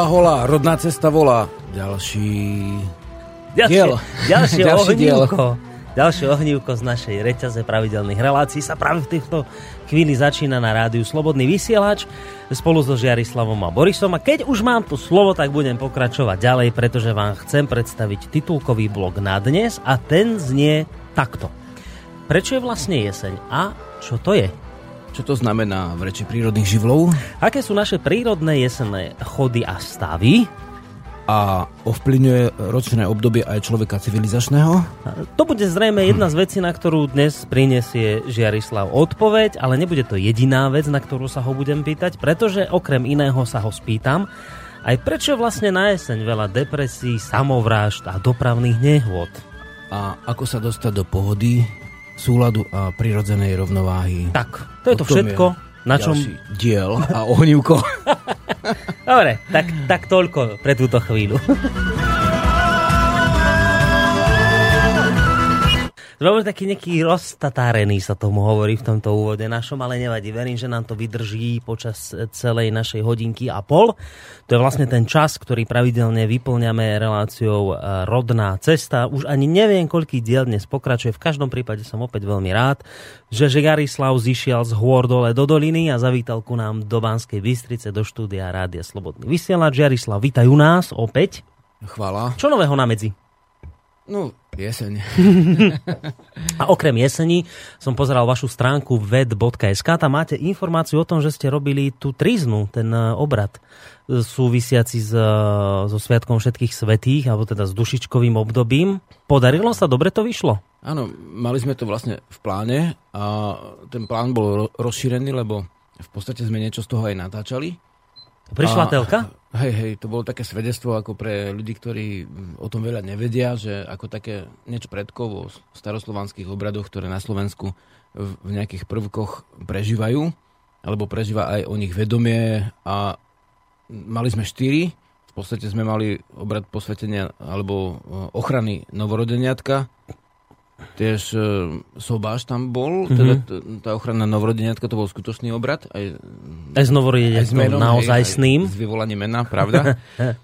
Hola, hola, rodná cesta volá. Ďalší... Ďalšie, Diel. ďalšie Ďalší diel. ohnívko. Ďalšie ohnívko z našej reťaze pravidelných relácií sa práve v týchto chvíli začína na rádiu Slobodný vysielač spolu so Žiarislavom a Borisom. A keď už mám tu slovo, tak budem pokračovať ďalej, pretože vám chcem predstaviť titulkový blok na dnes a ten znie takto. Prečo je vlastne jeseň a čo to je? Čo to znamená v reči prírodných živlov? Aké sú naše prírodné jesenné chody a stavy? A ovplyvňuje ročné obdobie aj človeka civilizačného? To bude zrejme jedna z vecí, na ktorú dnes prinesie Žiarislav odpoveď, ale nebude to jediná vec, na ktorú sa ho budem pýtať, pretože okrem iného sa ho spýtam, aj prečo vlastne na jeseň veľa depresí, samovrážd a dopravných nehôd. A ako sa dostať do pohody, súladu a prirodzenej rovnováhy? Tak, to je to všetko, na čom... Diel a ohnívko. Dobre, tak, tak toľko pre túto chvíľu. Boli taký nejaký roztatárený, sa tomu hovorí v tomto úvode našom, ale nevadí. Verím, že nám to vydrží počas celej našej hodinky a pol. To je vlastne ten čas, ktorý pravidelne vyplňame reláciou eh, Rodná cesta. Už ani neviem, koľký diel dnes pokračuje. V každom prípade som opäť veľmi rád, že Žigarislav zišiel z hôr dole do doliny a zavítal ku nám do Banskej Bystrice, do štúdia Rádia Slobodný vysielač. Žiarislav, vítaj u nás opäť. Chvala. Čo nového na medzi? No, jeseň. A okrem jesení som pozeral vašu stránku ved.sk, tam máte informáciu o tom, že ste robili tú triznu, ten e, obrad e, súvisiaci s, e, so Sviatkom všetkých svetých, alebo teda s dušičkovým obdobím. Podarilo sa? Dobre to vyšlo? Áno, mali sme to vlastne v pláne a ten plán bol ro- rozšírený, lebo v podstate sme niečo z toho aj natáčali. Prišla A- telka? Hej, hej, to bolo také svedectvo ako pre ľudí, ktorí o tom veľa nevedia, že ako také niečo predkovo v staroslovanských obradoch, ktoré na Slovensku v v nejakých prvkoch prežívajú, alebo prežíva aj o nich vedomie a mali sme štyri, v podstate sme mali obrad posvetenia alebo e, ochrany novorodeniatka, Tiež e, Sobáš tam bol, teda t- tá ochrana novorodeniatka, to bol skutočný obrad. Aj, Aj s hej, naozajstným. aj S vyvolaním mena, pravda.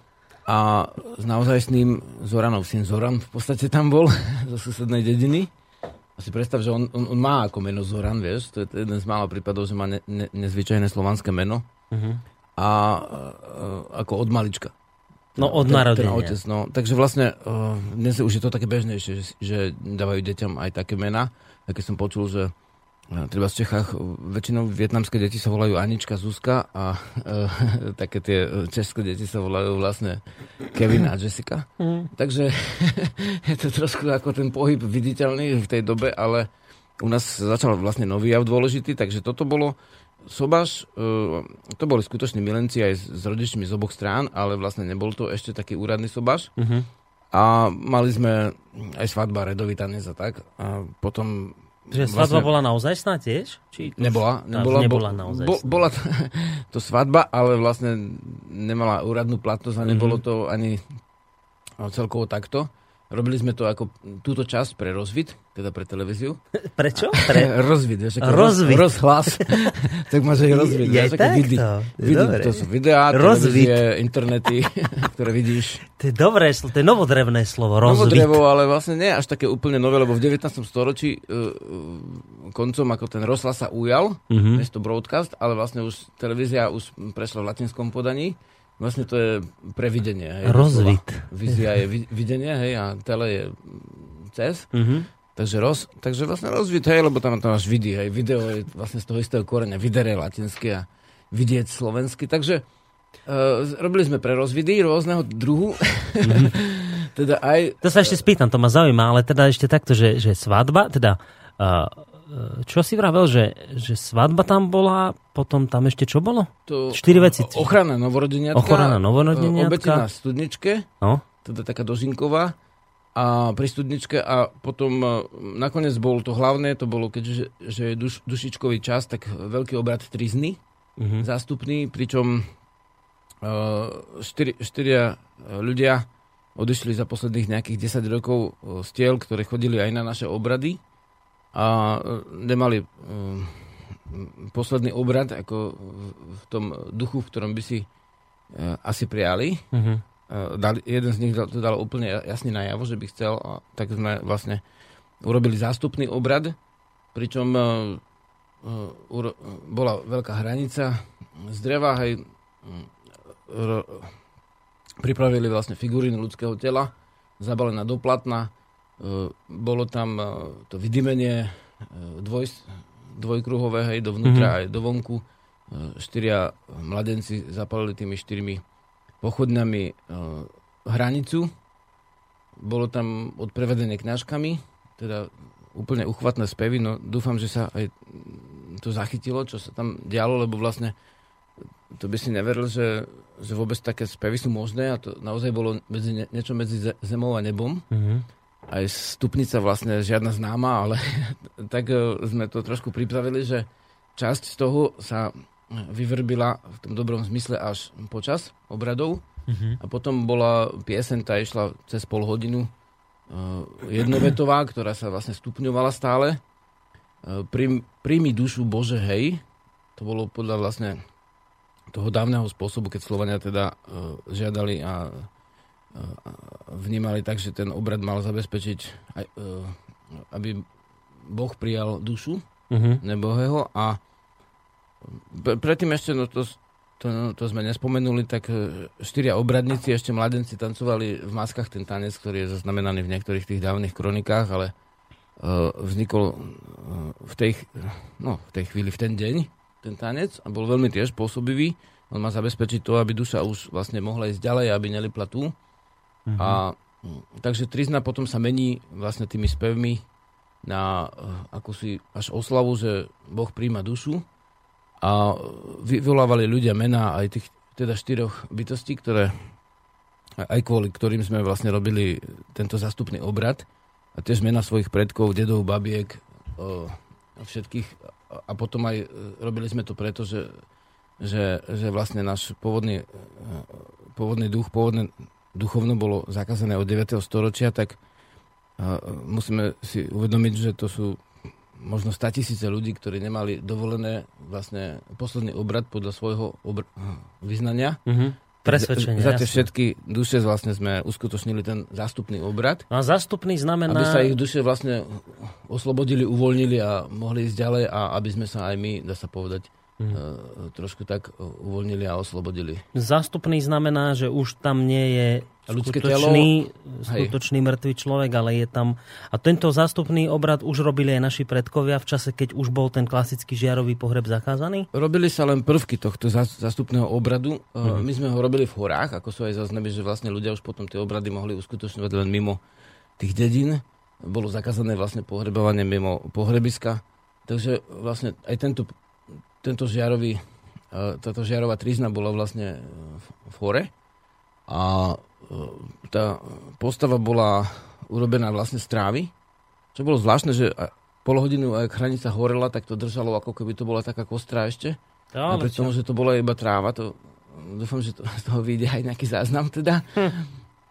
A s naozajstným Zoranov syn Zoran v podstate tam bol, zo susednej dediny. A si predstav, že on, on, on má ako meno Zoran, vieš, to je jeden z mála prípadov, že má ne, ne, nezvyčajné slovanské meno. Mhm. A e, ako od malička. No od Ten- narodenia. Ten otec, no. Takže vlastne uh, dnes už je to také bežnejšie, že, že dávajú deťom aj také mená. A keď som počul, že uh, treba v Čechách uh, väčšinou vietnamské deti sa volajú Anička, Zuzka a uh, také tie české deti sa volajú vlastne Kevin a Jessica. Mhm. Takže je to trošku ako ten pohyb viditeľný v tej dobe, ale u nás začal vlastne nový jav dôležitý, takže toto bolo Sobaš, uh, to boli skutoční milenci aj s, rodičmi z oboch strán, ale vlastne nebol to ešte taký úradný Sobaš. Mhm. A mali sme aj svadba, redový tanec a tak. A potom... Že svadba bola naozaj sná tiež? Či to- Nebola, nebola, nebola bo- naozaj bo, bola to, to svadba, ale vlastne nemala úradnú platnosť a nebolo to ani no, celkovo takto. Robili sme to ako túto časť pre rozvid, teda pre televíziu. Prečo? Pre... rozvid, vieš, ako Rozvid. Roz, rozhlas. tak máš aj rozvid, Je vieš, ako vidí. vidí to sú videá, Rozvid. televízie, internety, ktoré vidíš. To je dobré, to je novodrevné slovo, rozvit. drevo, ale vlastne nie až také úplne nové, lebo v 19. storočí uh, koncom ako ten rozhlas sa ujal, Mhm. mm-hmm. to broadcast, ale vlastne už televízia už prešla v latinskom podaní. Vlastne to je previdenie. Hej, doslova. Vizia je vi- videnie, hej, a tele je cez. Mhm. Takže, roz, takže vlastne rozvid, hej, lebo tam, tam máš vidi, hej, video je vlastne z toho istého koreňa, videre latinské a vidieť slovensky, takže uh, robili sme pre rozvidy rôzneho druhu, Mhm. teda aj To sa ešte spýtam, to ma zaujíma, ale teda ešte takto, že, že svadba, teda uh, čo si vravel, že, že svadba tam bola, potom tam ešte čo bolo? to, Štyri veci. ochrana novorodeniatka, Ochrana novorodeniatka. obete na studničke, No, teda taká dožinková, a pri studničke a potom uh, nakoniec bol to hlavné, to bolo keďže že je duš, dušičkový čas, tak veľký obrad trizny, mhm. zástupný, pričom uh, štyri, štyria ľudia odišli za posledných nejakých 10 rokov z tiel, ktoré chodili aj na naše obrady a nemali uh, posledný obrad ako v, tom duchu, v ktorom by si asi prijali. Uh-huh. Dali, jeden z nich to dal úplne jasný najavo, že by chcel, a tak sme vlastne urobili zástupný obrad, pričom uh, bola veľká hranica z dreva, hej, pripravili vlastne figuríny ľudského tela, zabalená do platna, bolo tam to vydymenie uh, dvoj, dvojkruhové, hej, dovnútra mm-hmm. aj do vonku. Uh, štyria mladenci zapalili tými štyrmi pochodňami uh, hranicu. Bolo tam odprevedené kňažkami, teda úplne uchvatné spevy, no dúfam, že sa aj to zachytilo, čo sa tam dialo, lebo vlastne to by si neveril, že, že vôbec také spevy sú možné a to naozaj bolo medzi, niečo medzi zemou a nebom. Mm-hmm. Aj stupnica vlastne žiadna známa, ale tak e, sme to trošku pripravili, že časť z toho sa vyvrbila v tom dobrom zmysle až počas obradov mm-hmm. a potom bola piesen, tá išla cez pol hodinu Uh, jednovetová, ktorá sa vlastne stupňovala stále. Uh, príjmi dušu Bože, hej. To bolo podľa vlastne toho dávneho spôsobu, keď Slovania teda žiadali a vnímali tak, že ten obrad mal zabezpečiť, aj, aby Boh prijal dušu uh-huh. nebohého a predtým ešte, no to, to, to sme nespomenuli, tak e, štyria obradníci, ešte mladenci tancovali v maskách ten tanec, ktorý je zaznamenaný v niektorých tých dávnych kronikách, ale uh, vznikol uh, v, tej, no, v tej chvíli, v ten deň, ten tanec a bol veľmi tiež pôsobivý. On má zabezpečiť to, aby duša už vlastne mohla ísť ďalej, aby nelipla tu. Uh-huh. A takže Trizna potom sa mení vlastne tými spevmi na uh, akúsi až oslavu, že Boh príjma dušu. A vyvolávali ľudia mená aj tých teda štyroch bytostí, ktoré aj kvôli ktorým sme vlastne robili tento zastupný obrad. A tiež mena svojich predkov, dedov, babiek, o, všetkých. A potom aj robili sme to preto, že, že, že vlastne náš pôvodný, pôvodný duch, pôvodné duchovno bolo zakázané od 9. storočia, tak musíme si uvedomiť, že to sú možno 100 tisíce ľudí, ktorí nemali dovolené vlastne posledný obrad podľa svojho obr- vyznania. Mm-hmm. Presvedčenie, Za tie všetky duše vlastne sme uskutočnili ten zástupný obrad. No a zástupný znamená... Aby sa ich duše vlastne oslobodili, uvoľnili a mohli ísť ďalej a aby sme sa aj my, dá sa povedať, mm. trošku tak uvoľnili a oslobodili. Zástupný znamená, že už tam nie je ľudské skutočný, telo, skutočný mŕtvý človek, ale je tam... A tento zástupný obrad už robili aj naši predkovia v čase, keď už bol ten klasický žiarový pohreb zakázaný? Robili sa len prvky tohto zástupného obradu. Mm. My sme ho robili v horách, ako sú aj zaznamy, že vlastne ľudia už potom tie obrady mohli uskutočňovať len mimo tých dedín. Bolo zakázané vlastne pohrebovanie mimo pohrebiska. Takže vlastne aj tento tento žiarový, e, táto žiarová trizna bola vlastne v hore a e, tá postava bola urobená vlastne z trávy, čo bolo zvláštne, že pol hodinu, ak hranica horela, tak to držalo, ako keby to bola taká kostra ešte. No, Napriek tomu, že to bola iba tráva, to dúfam, že to, z toho vyjde aj nejaký záznam teda. Hm.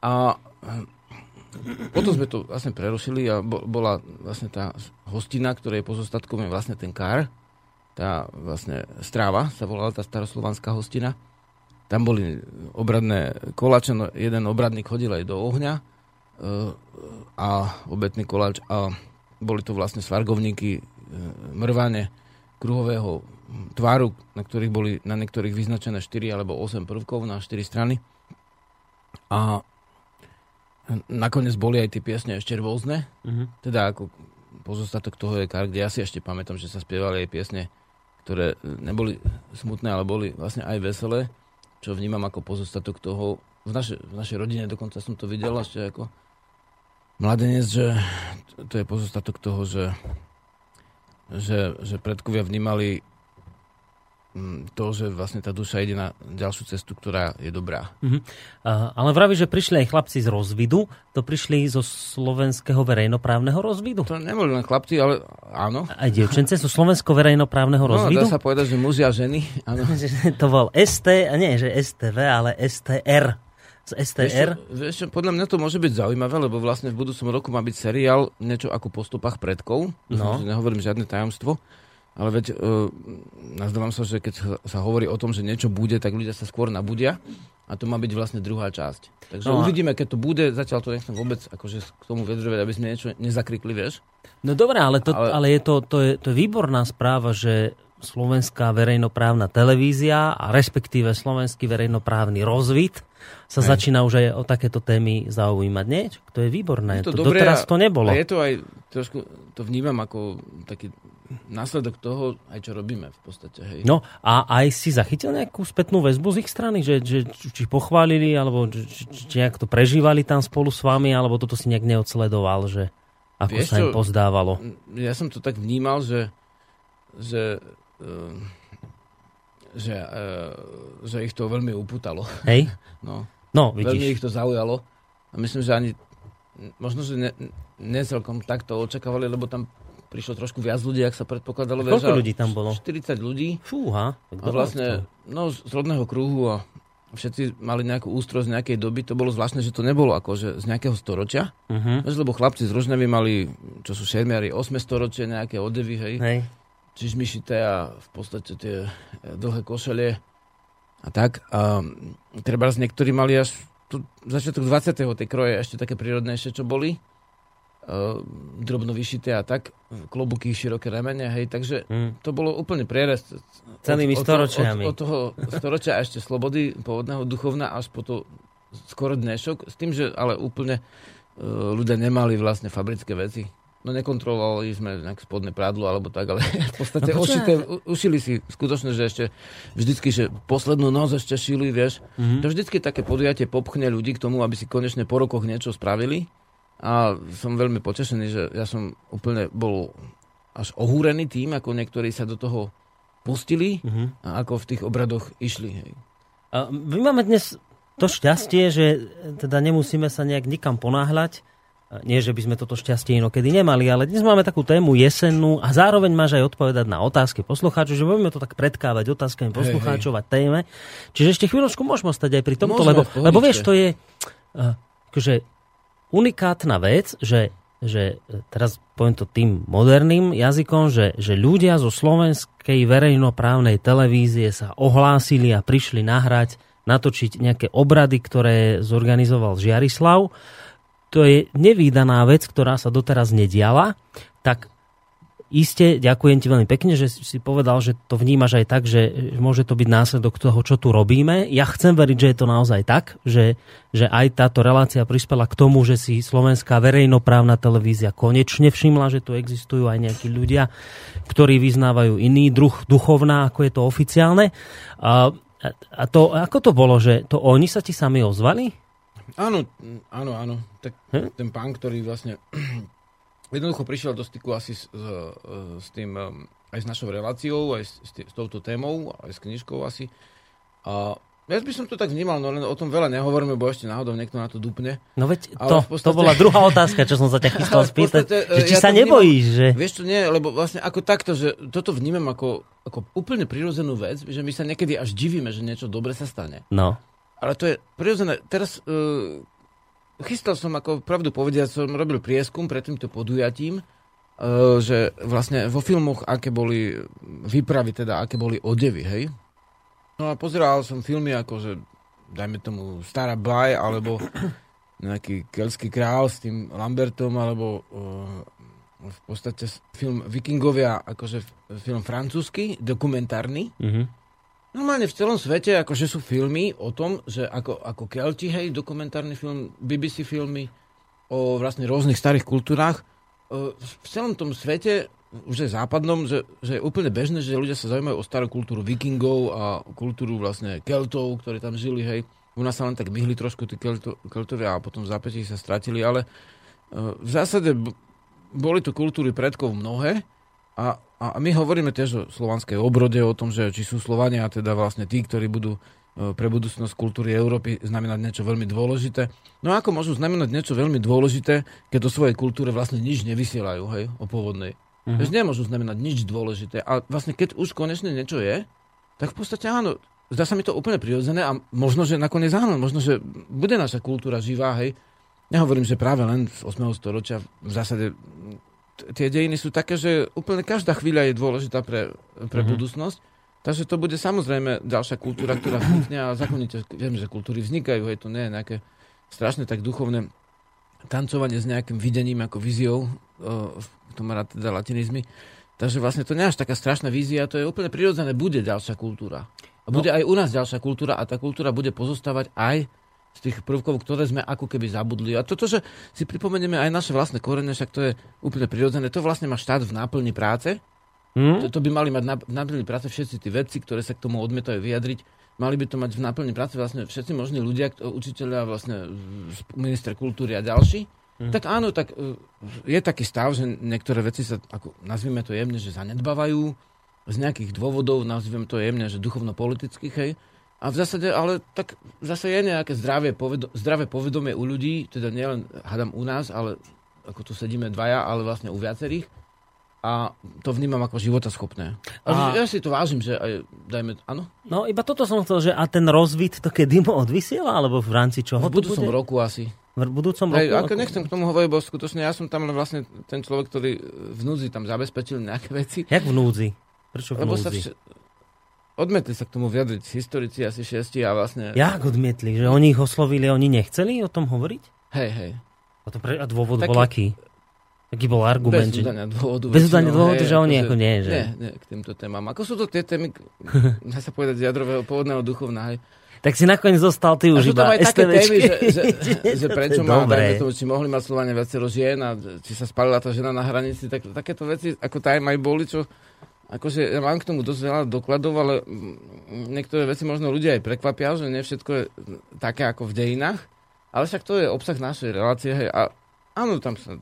A potom sme to vlastne prerušili a bola vlastne tá hostina, ktorej pozostatkom je vlastne ten kár tá vlastne stráva, sa volala tá staroslovanská hostina. Tam boli obradné koláče, no jeden obradník chodil aj do ohňa e, a obetný koláč a boli to vlastne svargovníky e, mrvane kruhového tváru, na ktorých boli na niektorých vyznačené 4 alebo 8 prvkov na 4 strany. A nakoniec boli aj tie piesne ešte rôzne. Uh-huh. Teda ako pozostatok toho je kar, kde ja si ešte pamätám, že sa spievali aj piesne ktoré neboli smutné, ale boli vlastne aj veselé, čo vnímam ako pozostatok toho. V, naše, v našej rodine dokonca som to videl ešte ako mladenec, že to je pozostatok toho, že, že, že predkovia vnímali to, že vlastne tá duša ide na ďalšiu cestu, ktorá je dobrá. Uh, ale vraví, že prišli aj chlapci z rozvidu. To prišli zo slovenského verejnoprávneho rozvidu? To neboli len chlapci, ale áno. Aj dievčence sú slovensko verejnoprávneho no, rozvidu? No, dá sa povedať, že muži a ženy. Áno. to bol ST, nie, že STV, ale STR z STR? Vieš, vieš, podľa mňa to môže byť zaujímavé, lebo vlastne v budúcom roku má byť seriál niečo ako po stopách predkov. No. Nehovorím žiadne tajomstvo ale veď uh, nazdávam sa, že keď sa hovorí o tom, že niečo bude, tak ľudia sa skôr nabudia a to má byť vlastne druhá časť. Takže no uvidíme, keď to bude, zatiaľ to nechcem vôbec akože k tomu vedrovať, aby sme niečo nezakrikli, vieš. No dobré, ale, to, ale... ale je to, to, je, to je výborná správa, že slovenská verejnoprávna televízia a respektíve slovenský verejnoprávny rozvit sa aj. začína už aj o takéto témy zaujímať. Nie? To je výborné. Je to, to dobré, doteraz to nebolo. A je to aj, trošku to vnímam ako taký následok toho, aj čo robíme v podstate. Hej. No a aj si zachytil nejakú spätnú väzbu z ich strany, že, že či pochválili, alebo či, či nejak to prežívali tam spolu s vami, alebo toto si nejak neodsledoval, že ako Vieš sa im pozdávalo. Ja som to tak vnímal, že, že, uh, že, uh, že ich to veľmi upútalo. Hej? No, no vidíš. Veľmi ich to zaujalo. A myslím, že ani možno, že ne, ne celkom takto očakávali, lebo tam prišlo trošku viac ľudí, ak sa predpokladalo. A koľko ľudí tam bolo? 40 ľudí. Fúha. A vlastne no, z rodného kruhu a všetci mali nejakú ústroj z nejakej doby. To bolo zvláštne, že to nebolo akože z nejakého storočia. Uh-huh. Lebo chlapci z Rožnevy mali, čo sú šermiari, 8 storočie, nejaké odevy, hej. hej. Čižmišité a v podstate tie dlhé košelie a tak. A treba z niektorí mali až tu začiatok 20. tej kroje ešte také prírodnejšie, čo boli drobno vyšité a tak, klobuky, široké remene, hej, takže mm. to bolo úplne prierest. Celými od, storočiami. Od, od, od toho storočia ešte slobody, pôvodného duchovna, až po to skoro dnešok, s tým, že ale úplne uh, ľudia nemali vlastne fabrické veci. No nekontrolovali sme nejak spodné prádlo alebo tak, ale v podstate no, ošité, ušili si skutočne, že ešte vždycky, že poslednú noc ešte šili, vieš. Mm-hmm. To vždycky také podujatie popchne ľudí k tomu, aby si konečne po rokoch niečo spravili a som veľmi potešený, že ja som úplne bol až ohúrený tým, ako niektorí sa do toho pustili uh-huh. a ako v tých obradoch išli. Hej. A my máme dnes to šťastie, že teda nemusíme sa nejak nikam ponáhľať. Nie, že by sme toto šťastie inokedy nemali, ale dnes máme takú tému jesennú a zároveň máš aj odpovedať na otázky poslucháčov, že budeme to tak predkávať otázkami poslucháčov a téme. Čiže ešte chvíľočku môžeme stať aj pri tomto, lebo, lebo vieš, to je akože unikátna vec, že, že teraz poviem to tým moderným jazykom, že, že ľudia zo slovenskej verejnoprávnej televízie sa ohlásili a prišli nahrať, natočiť nejaké obrady, ktoré zorganizoval Žiarislav. To je nevýdaná vec, ktorá sa doteraz nediala. Tak Iste, ďakujem ti veľmi pekne, že si povedal, že to vnímaš aj tak, že môže to byť následok toho, čo tu robíme. Ja chcem veriť, že je to naozaj tak, že, že aj táto relácia prispela k tomu, že si slovenská verejnoprávna televízia konečne všimla, že tu existujú aj nejakí ľudia, ktorí vyznávajú iný druh duchovná, ako je to oficiálne. A, a to, ako to bolo, že to oni sa ti sami ozvali? Áno, áno, áno. Tak hm? ten pán, ktorý vlastne jednoducho prišiel do styku asi s, s, s tým, aj s našou reláciou, aj s, s touto témou, aj s knižkou asi. A ja by som to tak vnímal, no len o tom veľa nehovoríme, bo ešte náhodou niekto na to dupne. No veď to, podstate... to bola druhá otázka, čo som sa ťa chystal spýtať. Podstate, či ja sa nebojíš, vnímam, že... Vieš čo, nie, lebo vlastne ako takto, že toto vnímam ako, ako úplne prirodzenú vec, že my sa niekedy až divíme, že niečo dobre sa stane. No. Ale to je prirodzené. Teraz, uh, chystal som, ako pravdu povediať, som robil prieskum pred týmto podujatím, e, že vlastne vo filmoch, aké boli výpravy, teda aké boli odevy, hej. No a pozeral som filmy ako, že dajme tomu Stará Baj, alebo nejaký kelský král s tým Lambertom, alebo uh, v podstate film Vikingovia, akože film francúzsky, dokumentárny. Mm-hmm Normálne v celom svete, akože sú filmy o tom, že ako, ako Kelti, hej, dokumentárny film, BBC filmy o vlastne rôznych starých kultúrách. E, v celom tom svete, už je západnom, že, že je úplne bežné, že ľudia sa zaujímajú o starú kultúru vikingov a kultúru vlastne Keltov, ktorí tam žili, hej. U nás sa len tak myhli trošku tí Kelto, Keltovia a potom v zápätí sa stratili, ale e, v zásade boli to kultúry predkov mnohé a a my hovoríme tiež o slovanskej obrode, o tom, že či sú Slovania teda vlastne tí, ktorí budú e, pre budúcnosť kultúry Európy znamenať niečo veľmi dôležité. No a ako môžu znamenať niečo veľmi dôležité, keď o svojej kultúre vlastne nič nevysielajú, hej, o pôvodnej. Uh-huh. Mhm. nemôžu znamenať nič dôležité. A vlastne keď už konečne niečo je, tak v podstate áno, zdá sa mi to úplne prirodzené a možno, že nakoniec áno, možno, že bude naša kultúra živá, hej. Nehovorím, že práve len z 8. storočia v zásade tie dejiny sú také, že úplne každá chvíľa je dôležitá pre, pre mm-hmm. budúcnosť. Takže to bude samozrejme ďalšia kultúra, ktorá vznikne a zákonite viem, že kultúry vznikajú, je to nie je nejaké strašné tak duchovné tancovanie s nejakým videním ako víziou, v tom rád teda latinizmy. Takže vlastne to nie je až taká strašná vízia, to je úplne prirodzené, bude ďalšia kultúra. A bude no. aj u nás ďalšia kultúra a tá kultúra bude pozostávať aj z tých prvkov, ktoré sme ako keby zabudli. A toto, že si pripomenieme aj naše vlastné korene, však to je úplne prirodzené, to vlastne má štát v náplni práce. Hmm? To, to by mali mať v náplni práce všetci tí vedci, ktoré sa k tomu odmietajú vyjadriť. Mali by to mať v náplni práce vlastne všetci možní ľudia, učiteľia, vlastne minister kultúry a ďalší. Hmm. Tak áno, tak e, je taký stav, že niektoré veci sa, ako nazvime to jemne, že zanedbávajú z nejakých dôvodov, nazvime to jemne, že duchovno-politických, hej. A v zásade, ale tak zase je nejaké zdravé, povedo- zdravé povedomie u ľudí, teda nielen, hádam u nás, ale ako tu sedíme dvaja, ale vlastne u viacerých. A to vnímam ako životaschopné. A, a ja si to vážim, že aj, dajme, áno? No iba toto som chcel, že a ten rozvit to kedy mu odvysiela, alebo v rámci čoho? V budúcom roku asi. V budúcom roku? Aj, ako nechcem k tomu hovoriť, bo skutočne ja som tam len vlastne ten človek, ktorý v núdzi tam zabezpečil nejaké veci. Jak v núdzi? Prečo v Lebo núdzi? sa vš- Odmetli sa k tomu vyjadriť historici asi šiesti a vlastne... Jak odmietli? Že oni ich oslovili, oni nechceli o tom hovoriť? Hej, hej. A, to pre, a dôvod Taký- bol aký? Aký bol argument? Bez udania dôvodu. Bez udania dôvodu, hej, že oni akože- ako nie, že- Nie, nie, k týmto témam. Ako sú to tie témy, dá sa povedať, z jadrového pôvodného duchovna, hej. Tak si nakoniec zostal ty už iba aj také témy, že, že, že prečo má, tomu, či mohli mať Slovania viacero žien a či sa spalila tá žena na hranici, tak takéto veci, ako tam aj boli, čo akože ja mám k tomu dosť veľa dokladov, ale niektoré veci možno ľudia aj prekvapia, že nie všetko je také ako v dejinách, ale však to je obsah našej relácie, hej, a áno, tam sa,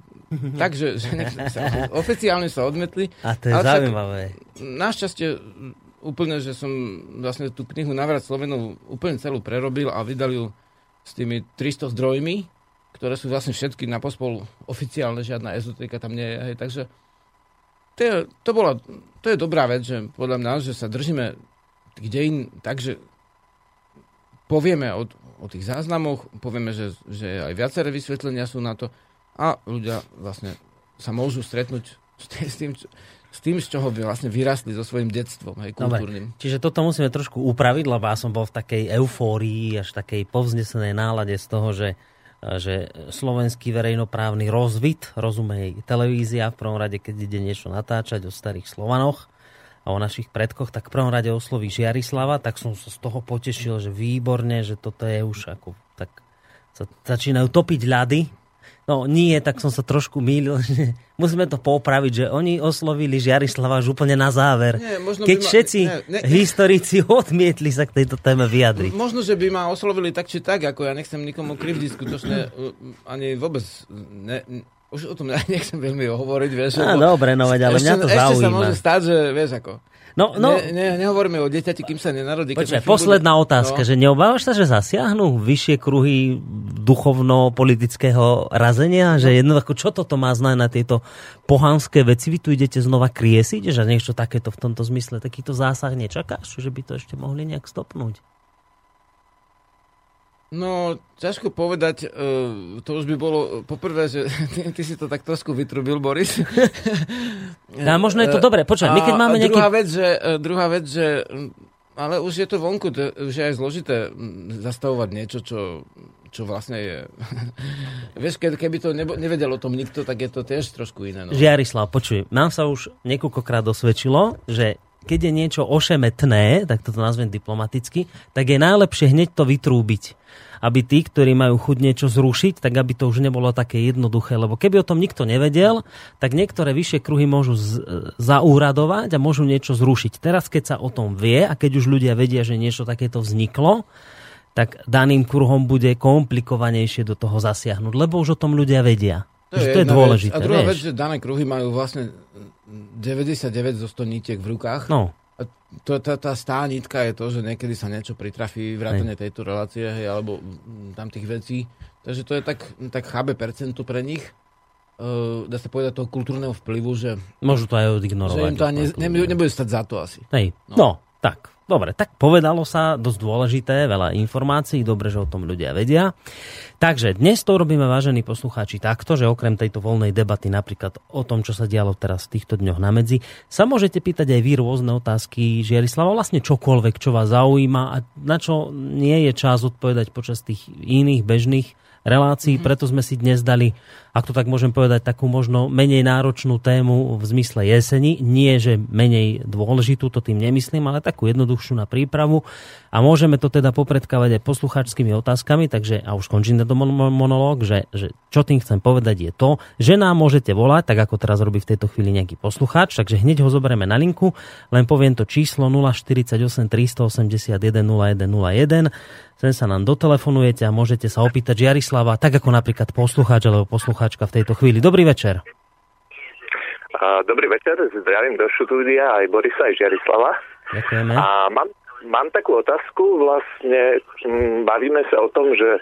takže že sa, oficiálne sa odmetli, A to je Ale však- zaujímavé. Našťastie úplne, že som vlastne tú knihu Navrat Slovenov úplne celú prerobil a vydal ju s tými 300 zdrojmi, ktoré sú vlastne všetky na pospolu oficiálne, žiadna ezoterika tam nie je. Hej, takže to je, to, bola, to je dobrá vec, že podľa mňa, že sa držíme tých dejín tak, že povieme o, o tých záznamoch, povieme, že, že aj viaceré vysvetlenia sú na to a ľudia vlastne sa môžu stretnúť s tým, s tým, s tým, z čoho by vlastne vyrastli so svojím detstvom, aj kultúrnym. Čiže toto musíme trošku upraviť, lebo ja som bol v takej eufórii, až takej povznesenej nálade z toho, že, že slovenský verejnoprávny rozvit, rozumej televízia, v prvom rade, keď ide niečo natáčať o starých Slovanoch a o našich predkoch, tak v prvom rade osloví Žiarislava, tak som sa z toho potešil, že výborne, že toto je už ako, tak sa začínajú topiť ľady. No nie, tak som sa trošku mýlil, musíme to popraviť, že oni oslovili Žiarislava už úplne na záver. Nie, možno Keď ma- všetci ne, ne, historici odmietli sa k tejto téme vyjadriť. Možno, že by ma oslovili tak či tak, ako ja nechcem nikomu krivdiť, skutočne uh, ani vôbec ne, už o tom ja nechcem veľmi hovoriť, vieš. Lebo dobre, no veď, ale ešte, mňa to ešte sa zaujíma. môže stať, že vieš ako. No, no, Ne, ne, nehovoríme o dieťati, kým sa nenarodí. počkaj, posledná bude- otázka, no. že neobávaš sa, že zasiahnu vyššie kruhy duchovno-politického razenia? Že jednoducho, čo toto má znať na tieto pohanské veci? Vy tu idete znova kriesiť, že niečo takéto v tomto zmysle, takýto zásah nečakáš? Že by to ešte mohli nejak stopnúť? No, ťažko povedať, uh, to už by bolo, poprvé, že ty, ty si to tak trošku vytrubil, Boris. A možno je to Eh, dobre, počkaj, my keď máme nejaký... Druhá vec, že, druhá vec, že mm, ale už je to vonku, to, už je aj zložité mm, zastavovať niečo, čo, čo vlastne je... Vieš, ke- keby to nebo, nevedel o tom nikto, tak je to tiež trošku iné. No. Žiarislav, počuj, nám sa už niekoľkokrát osvedčilo, že keď je niečo ošemetné, tak toto nazvem diplomaticky, tak je najlepšie hneď to vytrúbiť. Aby tí, ktorí majú chuť niečo zrušiť, tak aby to už nebolo také jednoduché. Lebo keby o tom nikto nevedel, tak niektoré vyššie kruhy môžu z, zaúradovať a môžu niečo zrušiť. Teraz, keď sa o tom vie a keď už ľudia vedia, že niečo takéto vzniklo, tak daným kruhom bude komplikovanejšie do toho zasiahnuť, lebo už o tom ľudia vedia. To, že to je dôležité. Vec. A druhá vieš. vec, že dané kruhy majú vlastne 99 zo 100 nitiek v rukách. No, to, tá, tá stá nitka je to, že niekedy sa niečo pritrafí, vrátane tejto relácie, hej, alebo mm, tam tých vecí. Takže to je tak, tak chábe percentu pre nich. Uh, dá sa povedať toho kultúrneho vplyvu, že, môžu to aj že odignorovať. im to ani ne, nebude stať za to asi. Hej, No. no. Tak, dobre, tak povedalo sa, dosť dôležité, veľa informácií, dobre, že o tom ľudia vedia. Takže dnes to robíme, vážení poslucháči, takto, že okrem tejto voľnej debaty napríklad o tom, čo sa dialo teraz v týchto dňoch na medzi, sa môžete pýtať aj vy rôzne otázky, Žiarislava, vlastne čokoľvek, čo vás zaujíma a na čo nie je čas odpovedať počas tých iných bežných relácií, mm-hmm. preto sme si dnes dali, ak to tak môžem povedať, takú možno menej náročnú tému v zmysle jeseni. Nie, že menej dôležitú, to tým nemyslím, ale takú jednoduchšiu na prípravu. A môžeme to teda popredkávať aj poslucháčskými otázkami, takže, a už končím tento monológ, že, že čo tým chcem povedať je to, že nám môžete volať, tak ako teraz robí v tejto chvíli nejaký poslucháč, takže hneď ho zoberieme na linku, len poviem to číslo 048 381 0101 Sem sa nám dotelefonujete a môžete sa opýtať Jarislava, tak ako napríklad poslucháč alebo poslucháčka v tejto chvíli. Dobrý večer. Dobrý večer, zdravím do štúdia aj Borisa, aj Jarislava. Ďakujeme. A mám, mám takú otázku, vlastne m, mm, bavíme sa o tom, že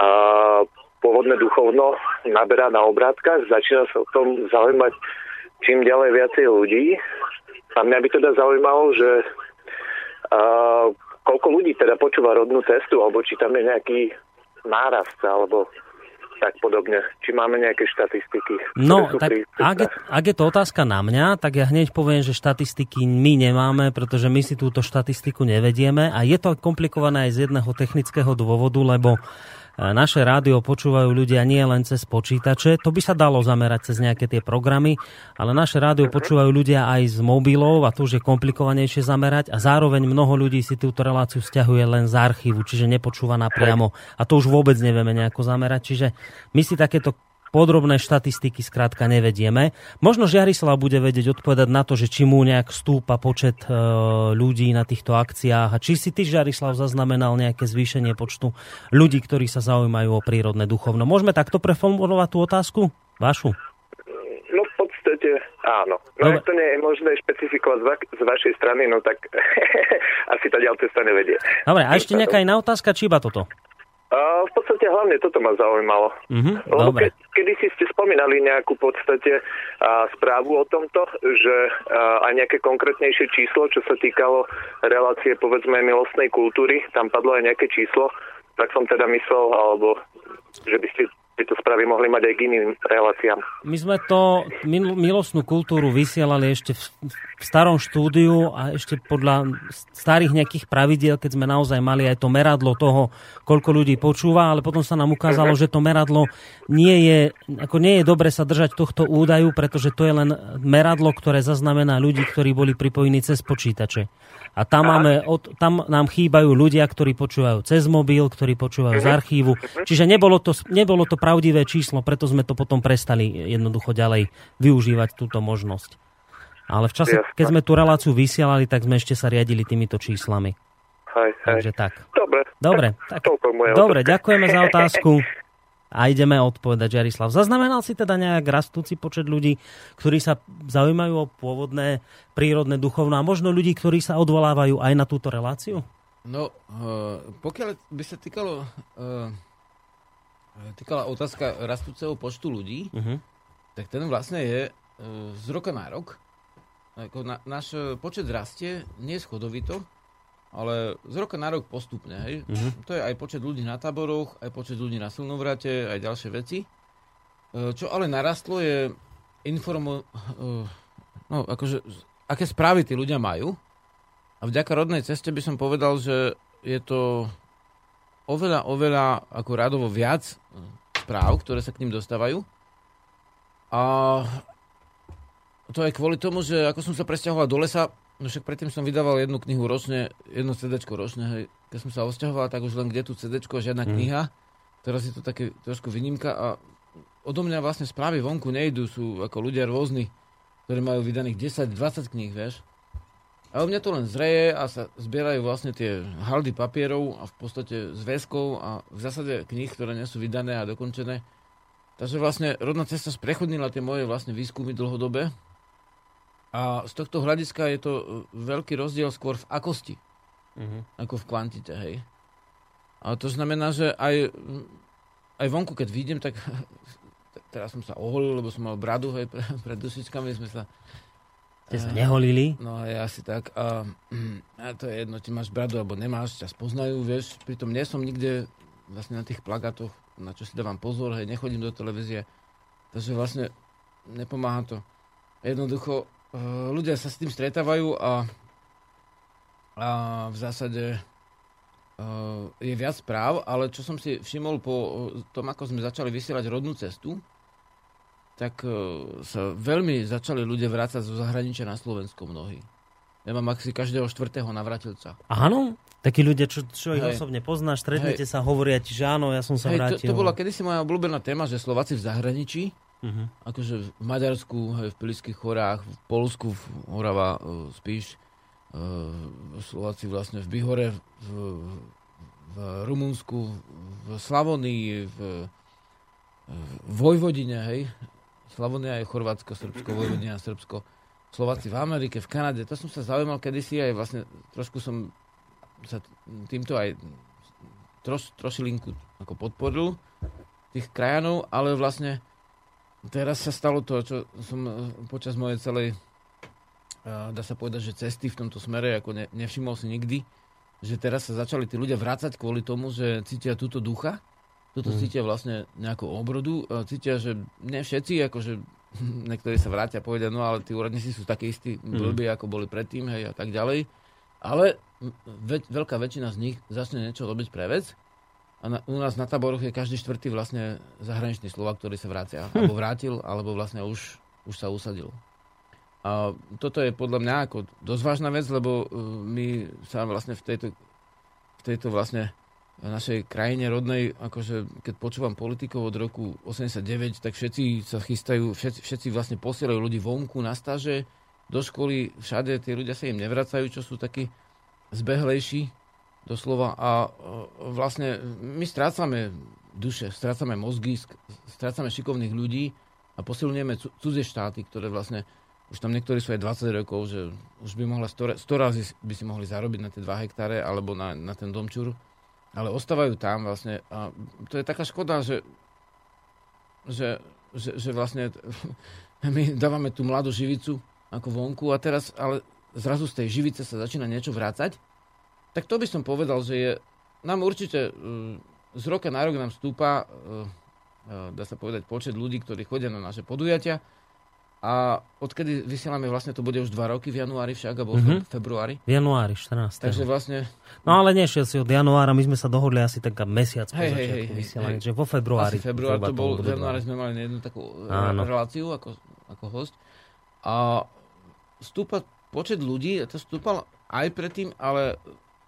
a, pôvodné duchovno naberá na obrátkach, začína sa o tom zaujímať čím ďalej viacej ľudí. A mňa by teda zaujímalo, že a, koľko ľudí teda počúva rodnú cestu, alebo či tam je nejaký nárast, alebo tak podobne. Či máme nejaké štatistiky? No, tak ak je, ak je to otázka na mňa, tak ja hneď poviem, že štatistiky my nemáme, pretože my si túto štatistiku nevedieme a je to komplikované aj z jedného technického dôvodu, lebo naše rádio počúvajú ľudia nie len cez počítače, to by sa dalo zamerať cez nejaké tie programy, ale naše rádio mhm. počúvajú ľudia aj z mobilov a to už je komplikovanejšie zamerať a zároveň mnoho ľudí si túto reláciu stiahuje len z archívu, čiže nepočúva napriamo a to už vôbec nevieme nejako zamerať, čiže my si takéto podrobné štatistiky skrátka nevedieme. Možno Žiarislav bude vedieť odpovedať na to, že či mu nejak stúpa počet e, ľudí na týchto akciách a či si ty, Žiarislav, zaznamenal nejaké zvýšenie počtu ľudí, ktorí sa zaujímajú o prírodné duchovno. Môžeme takto preformulovať tú otázku? Vašu? No v podstate áno. No ak to nie je možné špecifikovať z, va- z vašej strany, no tak asi tá ďalšia cesta nevedie. Dobre, a ešte nejaká iná otázka, či iba toto? V podstate hlavne toto ma zaujímalo. Mm-hmm, Lebo ke, kedy si ste spomínali nejakú podstate a, správu o tomto, že a, aj nejaké konkrétnejšie číslo, čo sa týkalo relácie povedzme milostnej kultúry, tam padlo aj nejaké číslo, tak som teda myslel, alebo že by ste tieto správy mohli mať aj k iným reláciám. My sme to milostnú kultúru vysielali ešte v, v starom štúdiu a ešte podľa starých nejakých pravidiel, keď sme naozaj mali aj to meradlo toho, koľko ľudí počúva, ale potom sa nám ukázalo, uh-huh. že to meradlo nie je, ako nie je dobre sa držať tohto údaju, pretože to je len meradlo, ktoré zaznamená ľudí, ktorí boli pripojení cez počítače. A tam, máme, od, tam nám chýbajú ľudia, ktorí počúvajú cez mobil, ktorí počúvajú z archívu. Čiže nebolo to, nebolo to pravdivé číslo, preto sme to potom prestali jednoducho ďalej využívať túto možnosť. Ale v čase, keď sme tú reláciu vysielali, tak sme ešte sa riadili týmito číslami. Hej, hej. Takže tak. Dobre. Dobre, tak, dobre ďakujeme za otázku. a ideme odpovedať Jarislav. Zaznamenal si teda nejak rastúci počet ľudí, ktorí sa zaujímajú o pôvodné prírodné duchovno a možno ľudí, ktorí sa odvolávajú aj na túto reláciu? No, uh, pokiaľ by sa týkalo uh, týkala otázka rastúceho počtu ľudí, uh-huh. tak ten vlastne je uh, z roka na rok. Ako na, náš počet rastie, nie schodovito, ale z roka na rok postupne. Hej? Uh-huh. To je aj počet ľudí na táboroch, aj počet ľudí na silnovrate, aj ďalšie veci. E, čo ale narastlo je informo... E, no, akože, aké správy tí ľudia majú. A vďaka rodnej ceste by som povedal, že je to oveľa, oveľa ako radovo viac správ, ktoré sa k ním dostávajú. A to aj kvôli tomu, že ako som sa presťahoval do lesa, No však predtým som vydával jednu knihu ročne, jedno CD ročne, hej. Keď som sa osťahoval, tak už len kde tu CD, žiadna mm. kniha. Teraz je to také trošku výnimka a odo mňa vlastne správy vonku nejdu, sú ako ľudia rôzni, ktorí majú vydaných 10-20 kníh, vieš. A u mňa to len zreje a sa zbierajú vlastne tie haldy papierov a v podstate zväzkov a v zásade kníh, ktoré nie sú vydané a dokončené. Takže vlastne rodná cesta sprechodnila tie moje vlastne výskumy dlhodobé a z tohto hľadiska je to e, veľký rozdiel skôr v akosti, uh-huh. ako v kvantite, hej. A to znamená, že aj, aj vonku, keď vidím, tak teraz som sa oholil, lebo som mal bradu, hej, pred dušičkami sme sa Ste sa neholili? No je asi tak. A, a to je jedno, či máš bradu alebo nemáš, ťa spoznajú, vieš. Pritom nie som nikde vlastne na tých plagátoch, na čo si dávam pozor, hej, nechodím do televízie. Takže vlastne nepomáha to. Jednoducho, uh, ľudia sa s tým stretávajú a, a v zásade uh, je viac správ, ale čo som si všimol po tom, ako sme začali vysielať rodnú cestu, tak uh, sa veľmi začali ľudia vrácať zo zahraničia na Slovensko mnohí. Ja mám asi každého štvrtého navratilca. Áno? Takí ľudia, čo, čo ich Hej. osobne poznáš, stretnete Hej. sa, hovoria ti, že áno, ja som sa Hej, vrátil. To, to bola kedysi moja obľúbená téma, že Slováci v zahraničí, uh-huh. akože v Maďarsku, hej, v Pilických horách, v Polsku, v Horava, uh, spíš, uh, Slováci vlastne v Bihore, v, v Rumunsku, v Slavonii, v, v Vojvodine, hej, Slavonia je Chorvátsko, Srbsko, Vojvodina, Srbsko, Slováci v Amerike, v Kanade. To som sa zaujímal kedysi aj vlastne trošku som sa týmto aj troš, trošilinku ako podporil tých krajanov, ale vlastne teraz sa stalo to, čo som e, počas mojej celej e, dá sa povedať, že cesty v tomto smere ako ne, nevšimol si nikdy, že teraz sa začali tí ľudia vrácať kvôli tomu, že cítia túto ducha toto mm. cítia vlastne nejakú obrodu, cítia, že ne všetci, akože niektorí sa vrátia a povedia, no ale tí úradníci sú takí istí mhm. blbí, mm. ako boli predtým, hej, a tak ďalej. Ale ve- veľká väčšina z nich začne niečo robiť pre vec a na, u nás na táboroch je každý štvrtý vlastne zahraničný Slovak, ktorý sa vrácia. Alebo vrátil, alebo vlastne už, už sa usadil. A toto je podľa mňa ako dosť vážna vec, lebo uh, my sa vlastne v tejto, v tejto vlastne v našej krajine rodnej, akože keď počúvam politikov od roku 89, tak všetci sa chystajú, všetci, všetci vlastne posielajú ľudí vonku na stáže, do školy, všade tí ľudia sa im nevracajú, čo sú takí zbehlejší doslova. A vlastne my strácame duše, strácame mozgy, strácame šikovných ľudí a posilňujeme cudzie štáty, ktoré vlastne už tam niektorí sú aj 20 rokov, že už by mohla 100, 100 razy by si mohli zarobiť na tie 2 hektáre alebo na, na ten domčur ale ostávajú tam vlastne. A to je taká škoda, že, že, že, že vlastne my dávame tú mladú živicu ako vonku a teraz ale zrazu z tej živice sa začína niečo vrácať, tak to by som povedal, že je nám určite mm, z roka na rok nám stúpa, e, e, dá sa povedať, počet ľudí, ktorí chodia na naše podujatia a odkedy vysielame, vlastne to bude už dva roky v januári však, alebo mm-hmm. v februári. V januári, 14. Takže vlastne... No ale nešiel si od januára, my sme sa dohodli asi tak mesiac po hej, začiatku hej, vysielania, že vo februári. Asi február to bol, v januári sme mali jednu takú e, Áno. reláciu ako, ako host. A stúpa počet ľudí, to stúpal aj predtým, ale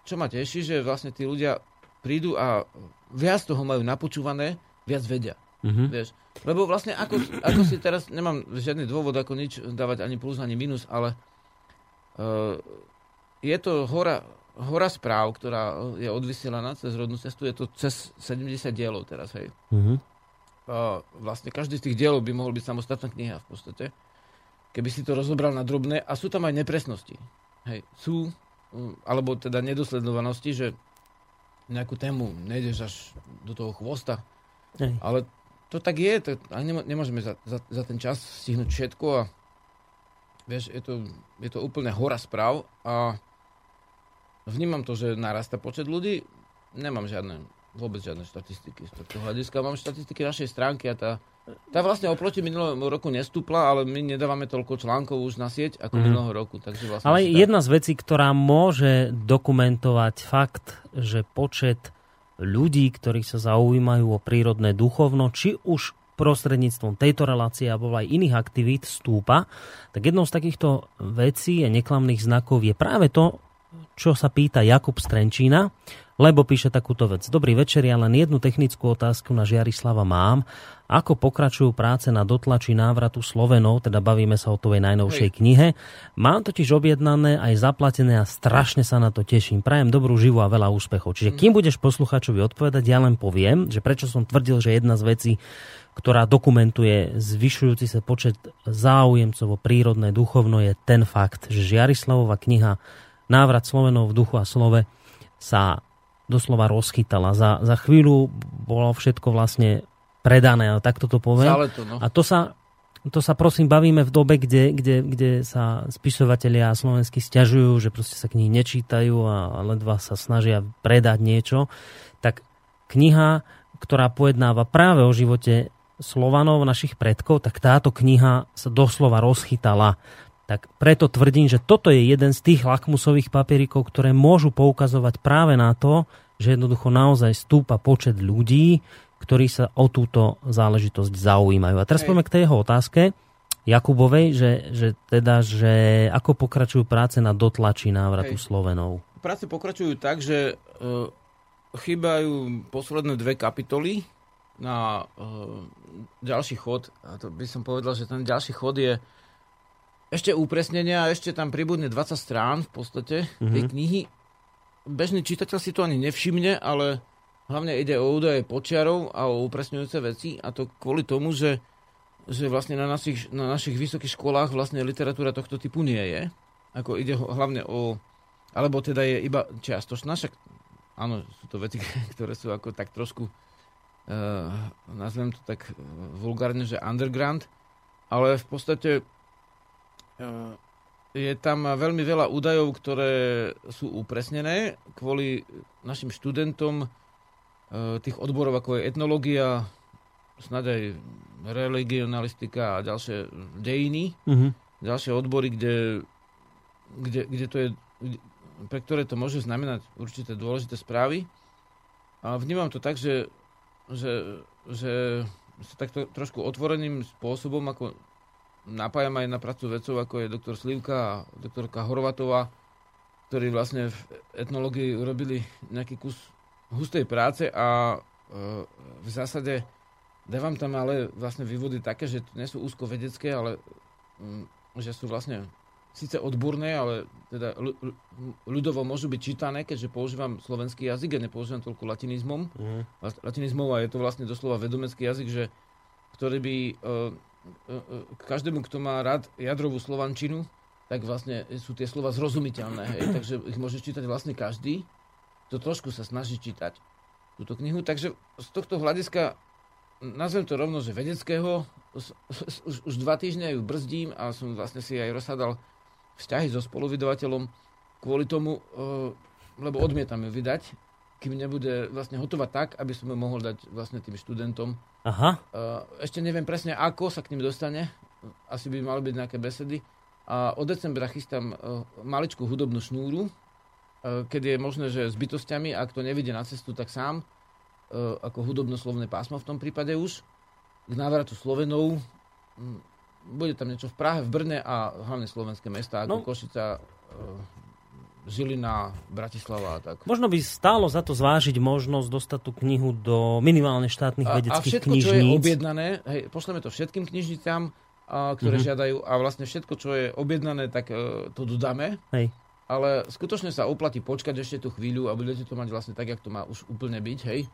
čo ma teší, že vlastne tí ľudia prídu a viac toho majú napočúvané, viac vedia. Mm-hmm. Vieš? Lebo vlastne ako, ako si teraz, nemám žiadny dôvod ako nič dávať ani plus, ani minus, ale uh, je to hora, hora správ, ktorá je odvysielaná cez rodnú cestu, je to cez 70 dielov teraz, hej. Mm-hmm. Uh, vlastne každý z tých dielov by mohol byť samostatná kniha v podstate, keby si to rozobral na drobné a sú tam aj nepresnosti. Hej, sú, um, alebo teda nedosledovanosti, že nejakú tému nejdeš až do toho chvosta, Hej. ale to tak je, to, nemôžeme za, za, za ten čas stihnúť všetko a vieš, je to, je to úplne hora správ a vnímam to, že narasta počet ľudí, nemám žiadne, vôbec žiadne štatistiky z tohto hľadiska. Mám štatistiky našej stránky a tá, tá vlastne oproti minulému roku nestúpla, ale my nedávame toľko článkov už na sieť ako mm. minulého roku. Takže vlastne ale jedna z vecí, ktorá môže dokumentovať fakt, že počet ľudí, ktorí sa zaujímajú o prírodné duchovno, či už prostredníctvom tejto relácie alebo aj iných aktivít stúpa, tak jednou z takýchto vecí a neklamných znakov je práve to, čo sa pýta Jakub Strenčína, lebo píše takúto vec. Dobrý večer, ja len jednu technickú otázku na Žiarislava mám. Ako pokračujú práce na dotlači návratu Slovenov, teda bavíme sa o tvojej najnovšej Hej. knihe. Mám totiž objednané aj zaplatené a strašne sa na to teším. Prajem dobrú živu a veľa úspechov. Čiže kým budeš posluchačovi odpovedať, ja len poviem, že prečo som tvrdil, že jedna z vecí, ktorá dokumentuje zvyšujúci sa počet záujemcov o prírodné duchovno je ten fakt, že Žiarislavova kniha Návrat Slovenov v duchu a slove sa doslova rozchytala. Za, za chvíľu bolo všetko vlastne predané, ale takto to poviem. To, no. A to sa to sa prosím bavíme v dobe, kde, kde, kde sa spisovatelia slovenskí stiažujú, že proste sa knihy nečítajú a ledva sa snažia predať niečo, tak kniha, ktorá pojednáva práve o živote Slovanov, našich predkov, tak táto kniha sa doslova rozchytala. Tak preto tvrdím, že toto je jeden z tých lakmusových papierikov, ktoré môžu poukazovať práve na to, že jednoducho naozaj stúpa počet ľudí, ktorí sa o túto záležitosť zaujímajú. A teraz poďme k tej jeho otázke. Jakubovej, že, že teda, že ako pokračujú práce na dotlači návratu Hej. Slovenov? Práce pokračujú tak, že uh, chýbajú posledné dve kapitoly na uh, ďalší chod. A to by som povedal, že ten ďalší chod je ešte upresnenia, ešte tam pribudne 20 strán v podstate mm-hmm. tej knihy. Bežný čitateľ si to ani nevšimne, ale Hlavne ide o údaje počiarov a o upresňujúce veci a to kvôli tomu, že, že vlastne na našich, na našich vysokých školách vlastne literatúra tohto typu nie je. Ako ide hlavne o... Alebo teda je iba čiastočná, však áno, sú to veci, ktoré sú ako tak trošku uh, nazvem to tak vulgárne, že underground, ale v podstate je tam veľmi veľa údajov, ktoré sú upresnené kvôli našim študentom, E, tých odborov, ako je etnológia, snad aj religionalistika a ďalšie dejiny, uh-huh. ďalšie odbory, kde, kde, kde to je, pre ktoré to môže znamenať určité dôležité správy. A vnímam to tak, že, že, že sa takto trošku otvoreným spôsobom ako napájam aj na prácu vedcov, ako je doktor Slivka a doktorka Horvatová, ktorí vlastne v etnológii urobili nejaký kus hustej práce a e, v zásade dávam tam ale vlastne vývody také, že nie sú úzko vedecké, ale mm, že sú vlastne síce odborné, ale teda ľudovo môžu byť čítané, keďže používam slovenský jazyk a nepoužívam toľko latinizmom. Mm. Latinizmom a je to vlastne doslova vedomecký jazyk, že, ktorý by uh, každému, kto má rád jadrovú slovančinu, tak vlastne sú tie slova zrozumiteľné. Hej? Takže ich môže čítať vlastne každý to trošku sa snaží čítať túto knihu. Takže z tohto hľadiska, nazvem to rovno, že vedeckého, už, už dva týždne ju brzdím a som vlastne si aj rozhádal vzťahy so spoluvydavateľom kvôli tomu, eh, lebo odmietam ju vydať, kým nebude vlastne hotová tak, aby som ju mohol dať vlastne tým študentom. Aha. Ešte neviem presne, ako sa k ním dostane. Asi by mali byť nejaké besedy. A od decembra chystám eh, maličkú hudobnú šnúru, E, keď je možné, že s bytostiami, ak to nevidie na cestu, tak sám, e, ako hudobno-slovné pásmo v tom prípade už, k návratu Slovenov, bude tam niečo v Prahe, v Brne a hlavne slovenské mesta, ako no. Košica, e, Žilina, Bratislava a tak. Možno by stálo za to zvážiť možnosť dostať tú knihu do minimálne štátnych vedeckých knižníc. A všetko, knižníc. čo je objednané, hej, pošleme to všetkým knižnicám, a, ktoré mm-hmm. žiadajú a vlastne všetko, čo je objednané, tak uh, to dodáme. Hej ale skutočne sa oplatí počkať ešte tú chvíľu a budete to mať vlastne tak, jak to má už úplne byť, hej?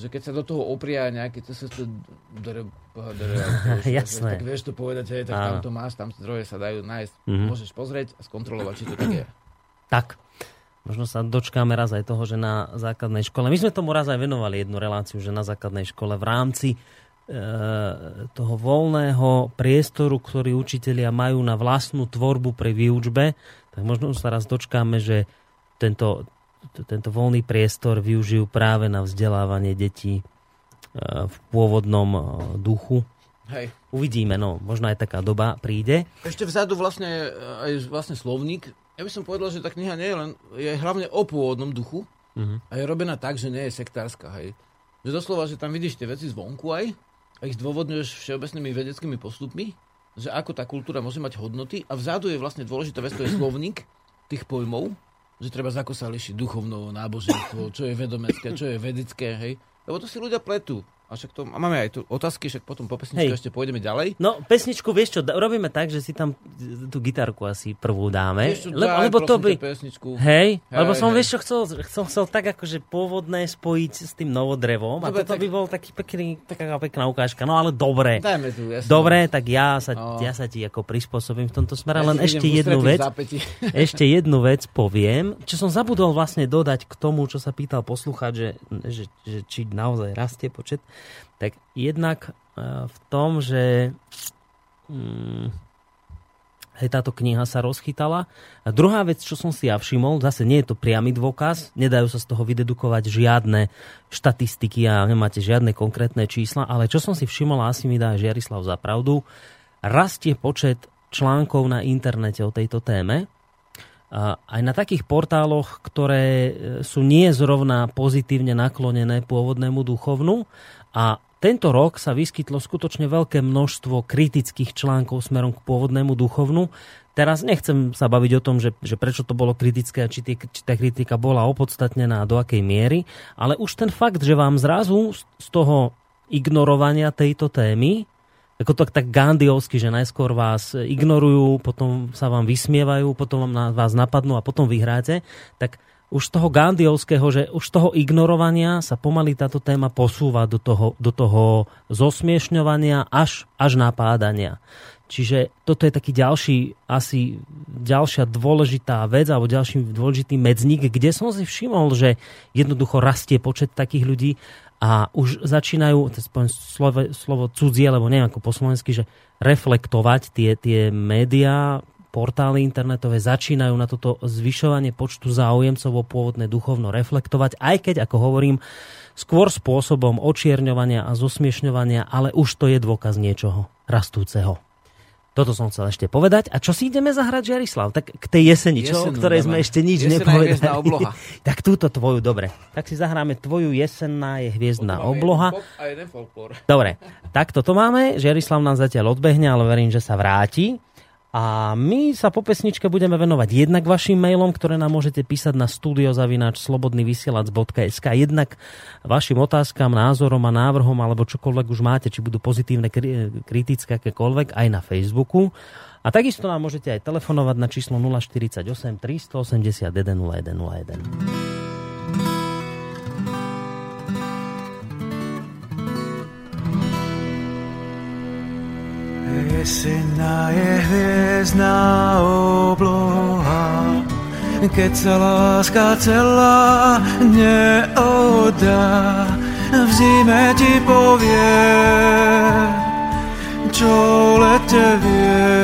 Že keď sa do toho opria nejaké dere, Jasné. tak vieš to povedať, hej, tak tam to máš, tam zdroje sa dajú nájsť, mm-hmm. môžeš pozrieť a skontrolovať, či to tak je. Tak. Možno sa dočkáme raz aj toho, že na základnej škole, my sme tomu raz aj venovali jednu reláciu, že na základnej škole v rámci e, toho voľného priestoru, ktorý učitelia majú na vlastnú tvorbu pri výučbe, tak možno sa raz dočkáme, že tento, tento voľný priestor využijú práve na vzdelávanie detí e, v pôvodnom e, duchu. Hej. Uvidíme, no, možno aj taká doba príde. Ešte vzadu vlastne aj vlastne slovník. Ja by som povedal, že tá kniha nie je len, je hlavne o pôvodnom duchu uh-huh. a je robená tak, že nie je sektárska, hej. Že doslova, že tam vidíš tie veci zvonku aj a ich zdôvodňuješ všeobecnými vedeckými postupmi že ako tá kultúra môže mať hodnoty a vzadu je vlastne dôležitá vec, to je slovník tých pojmov, že treba ako sa lišiť duchovno, náboženstvo, čo je vedomecké, čo je vedecké, hej. Lebo to si ľudia pletú. A však to, a máme aj tu otázky, však potom po pesničke Hej. ešte pôjdeme ďalej. No, pesničku, vieš čo, robíme tak, že si tam tú gitarku asi prvú dáme. Čo, lebo, daj, lebo to by... Pesničku. Hej, hej, lebo som, hej. vieš čo, chcel, chcel, chcel tak akože pôvodné spojiť s tým novodrevom dobre, a toto tak... by bol taký pekný, taká pekná ukážka. No ale dobre. Dajme tu, jasne. Dobre, tak ja sa, no. ja sa ti ako prispôsobím v tomto smere, ja len ešte jednu vec. ešte jednu vec poviem, čo som zabudol vlastne dodať k tomu, čo sa pýtal poslúchať, že, že, že či naozaj rastie počet tak jednak e, v tom, že mm, hej, táto kniha sa rozchytala. A druhá vec, čo som si ja všimol, zase nie je to priamy dôkaz, nedajú sa z toho vydedukovať žiadne štatistiky a nemáte žiadne konkrétne čísla, ale čo som si všimol, asi mi dá Žiarislav za pravdu, rastie počet článkov na internete o tejto téme. Aj na takých portáloch, ktoré e, sú nie zrovna pozitívne naklonené pôvodnému duchovnu a tento rok sa vyskytlo skutočne veľké množstvo kritických článkov smerom k pôvodnému duchovnu. Teraz nechcem sa baviť o tom, že, že prečo to bolo kritické a či, tie, či tá kritika bola opodstatnená a do akej miery, ale už ten fakt, že vám zrazu z toho ignorovania tejto témy, ako to tak gandiovsky, že najskôr vás ignorujú, potom sa vám vysmievajú, potom na, vás napadnú a potom vyhráte, tak už toho Gandhiovského, že už toho ignorovania sa pomaly táto téma posúva do toho, do toho zosmiešňovania až, až napádania. Čiže toto je taký ďalší, asi ďalšia dôležitá vec alebo ďalší dôležitý medzník, kde som si všimol, že jednoducho rastie počet takých ľudí a už začínajú, slovo, slovo cudzie, lebo neviem ako po slovensky, že reflektovať tie, tie médiá, portály internetové začínajú na toto zvyšovanie počtu záujemcov o pôvodné duchovno reflektovať, aj keď, ako hovorím, skôr spôsobom očierňovania a zosmiešňovania, ale už to je dôkaz niečoho rastúceho. Toto som chcel ešte povedať. A čo si ideme zahrať, Jarislav? Tak k tej jeseni, čo? o ktorej sme ešte nič Jesená nepovedali. Obloha. tak túto tvoju, dobre. Tak si zahráme tvoju jesenná je hviezdna obloha. a jeden folklór. Dobre, tak toto máme. Jarislav nám zatiaľ odbehne, ale verím, že sa vráti. A my sa po pesničke budeme venovať jednak vašim mailom, ktoré nám môžete písať na studiozavináč slobodnyvysielac.sk jednak vašim otázkam, názorom a návrhom alebo čokoľvek už máte, či budú pozitívne, kritické, akékoľvek, aj na Facebooku. A takisto nám môžete aj telefonovať na číslo 048 381 0101. Jesená je hviezdna obloha, keď sa láska celá neoddá, v zime ti povie, čo lete vie,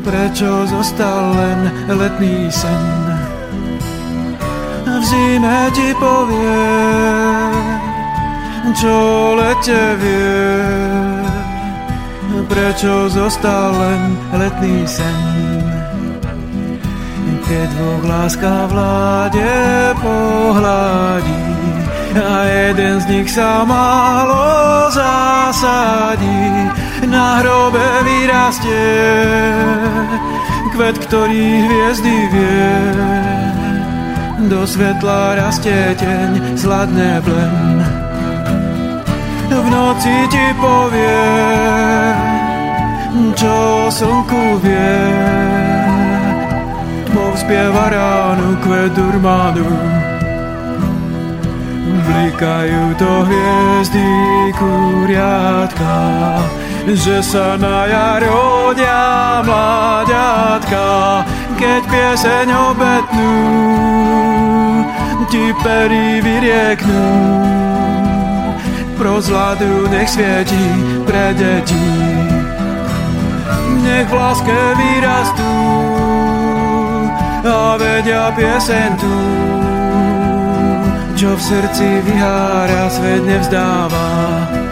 prečo zostal len letný sen. V zime ti povie, čo lete vie, prečo zostal len letný sen. Keď dvoch láska vláde pohľadí a jeden z nich sa málo zasadí, na hrobe vyrastie kvet, ktorý hviezdy vie. Do svetla rastie teň, sladné plen. V noci ti povie, čo slnku vie. Tmou spieva ránu kvet urmánu. Blikajú to hviezdy kuriatka, že sa na jar rodia mláďatka, keď pieseň obetnú, ti perí vyrieknú. Pro zladu nech svieti pre deti nech v láske vyrastú a vedia piesen tú, čo v srdci vyhára, svet nevzdáva.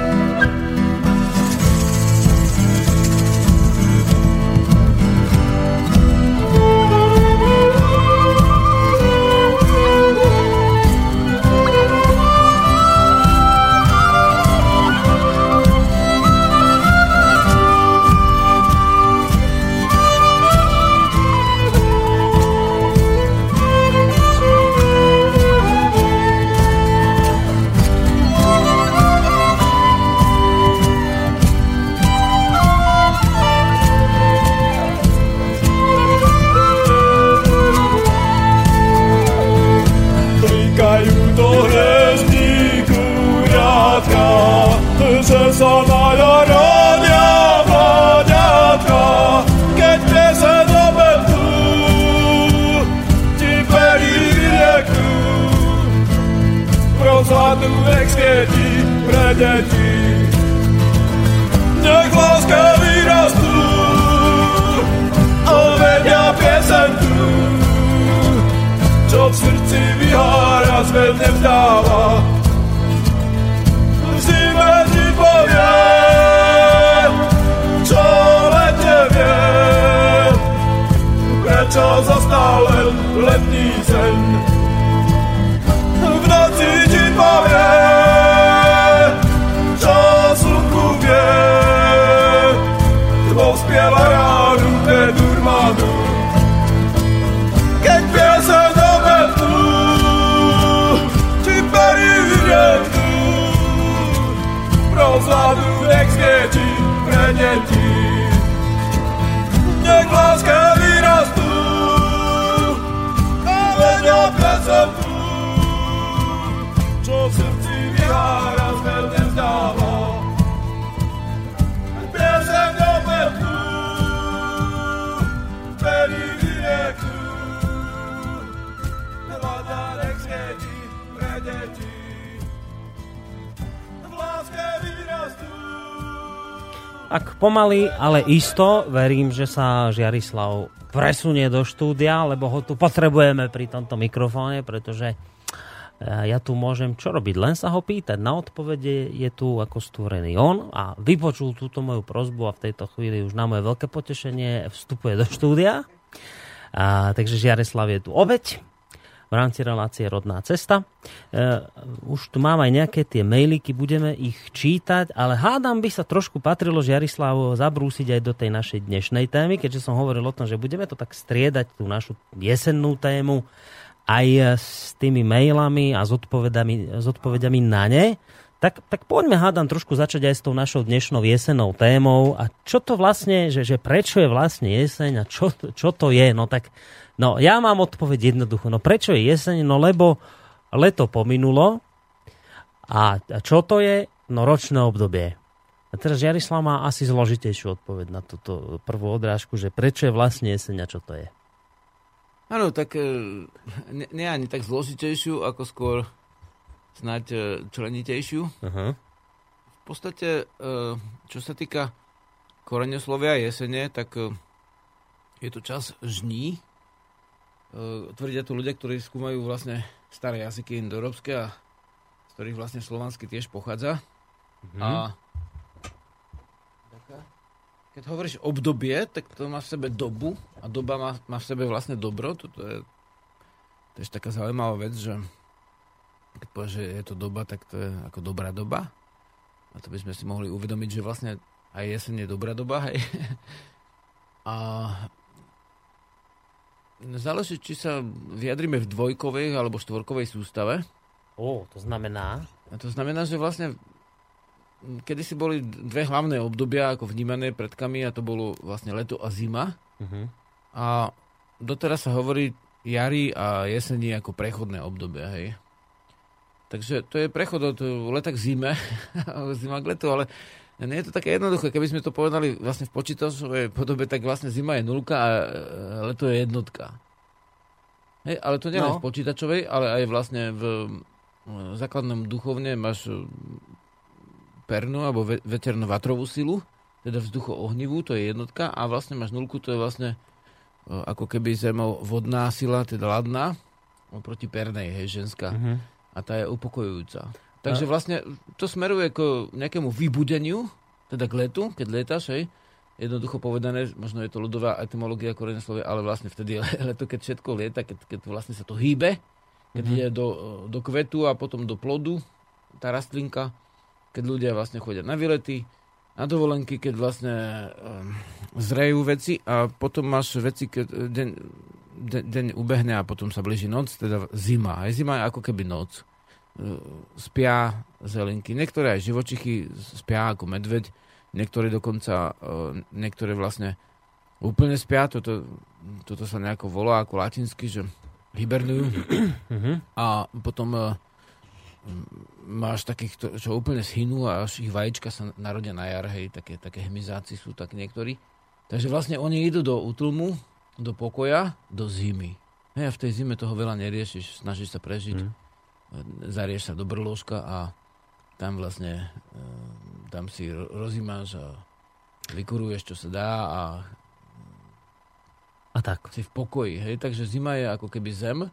Deti pre deti. Nech vás láske vyrastú a vedia piesen tu, čo v srdci vyhára, svet nevzdáva. V zime ti povie, čo lete vie, prečo zostal len letný sen. V noci ti povie, Ak pomaly, ale isto, verím, že sa Žiarislav presunie do štúdia, lebo ho tu potrebujeme pri tomto mikrofóne, pretože e, ja tu môžem čo robiť? Len sa ho pýtať. Na odpovede je tu ako stvorený on a vypočul túto moju prozbu a v tejto chvíli už na moje veľké potešenie vstupuje do štúdia. A, takže Žiarislav je tu obeď v rámci relácie Rodná cesta. E, už tu mám aj nejaké tie mailiky, budeme ich čítať, ale hádam by sa trošku patrilo Žiarislavo zabrúsiť aj do tej našej dnešnej témy, keďže som hovoril o tom, že budeme to tak striedať, tú našu jesennú tému, aj s tými mailami a s odpovedami, na ne. Tak, tak poďme hádam trošku začať aj s tou našou dnešnou jesennou témou a čo to vlastne, že, že prečo je vlastne jeseň a čo, čo to je, no tak No, ja mám odpoveď jednoducho. No prečo je jeseň? No lebo leto pominulo a, čo to je? No ročné obdobie. A teraz Jarislav má asi zložitejšiu odpoveď na túto prvú odrážku, že prečo je vlastne jeseň a čo to je? Áno, tak e, ne, nie ani tak zložitejšiu, ako skôr snáď e, členitejšiu. Uh-huh. V podstate, e, čo sa týka koreňoslovia jesene, tak je to čas žní. E, Tvrdia tu ľudia, ktorí skúmajú vlastne staré jazyky indoeurópske a z ktorých vlastne slovansky tiež pochádza. A keď hovoríš obdobie, tak to má v sebe dobu a doba má, má v sebe vlastne dobro. Toto je tiež taká zaujímavá vec, že keď povieš, že je to doba, tak to je ako dobrá doba. A to by sme si mohli uvedomiť, že vlastne aj jeseň je dobrá doba. Hej. A záleží, či sa vyjadrime v dvojkovej alebo štvorkovej sústave. Ó, to znamená... A to znamená, že vlastne kedy si boli dve hlavné obdobia ako vnímané predkami a to bolo vlastne leto a zima. Uh-huh. A doteraz sa hovorí jary a jesení ako prechodné obdobia, hej. Takže to je prechod od leta k zime, zima k letu, ale nie je to také jednoduché. Keby sme to povedali vlastne v počítačovej podobe, tak vlastne zima je nulka a e, leto je jednotka. Hej, ale to nie no. v počítačovej, ale aj vlastne v e, základnom duchovne máš e, pernu alebo ve- veterno-vatrovú silu, teda vzducho-ohnivú, to je jednotka a vlastne máš nulku, to je vlastne ako keby zemou vodná sila, teda ladná, oproti pernej, hej, ženská. Uh-huh. A tá je upokojujúca. Takže vlastne to smeruje k nejakému vybudeniu, teda k letu, keď letáš, hej, jednoducho povedané, možno je to ľudová etymológia koreňa slovia, ale vlastne vtedy je leto, keď všetko lieta, keď, keď vlastne sa to hýbe, keď mm-hmm. ide do, do kvetu a potom do plodu, tá rastlinka, keď ľudia vlastne chodia na výlety, na dovolenky, keď vlastne um, zrejú veci a potom máš veci, keď deň, deň, deň ubehne a potom sa blíži noc, teda zima. Aj zima je ako keby noc. Uh, spia zelinky. Niektoré aj živočichy spia ako medveď, niektoré dokonca, uh, niektoré vlastne úplne spia, toto, toto sa nejako volá ako latinsky, že hibernujú. a potom uh, máš takých, čo úplne schynú a až ich vajíčka sa narodia na jar, hej, také, také hmyzáci sú tak niektorí. Takže vlastne oni idú do útlmu, do pokoja, do zimy. Hej, a v tej zime toho veľa neriešiš, snažíš sa prežiť, mm. Zarieš sa do brložka a tam vlastne tam si rozímáš a vykuruješ, čo sa dá a A tak. si v pokoji. Hej? Takže zima je ako keby zem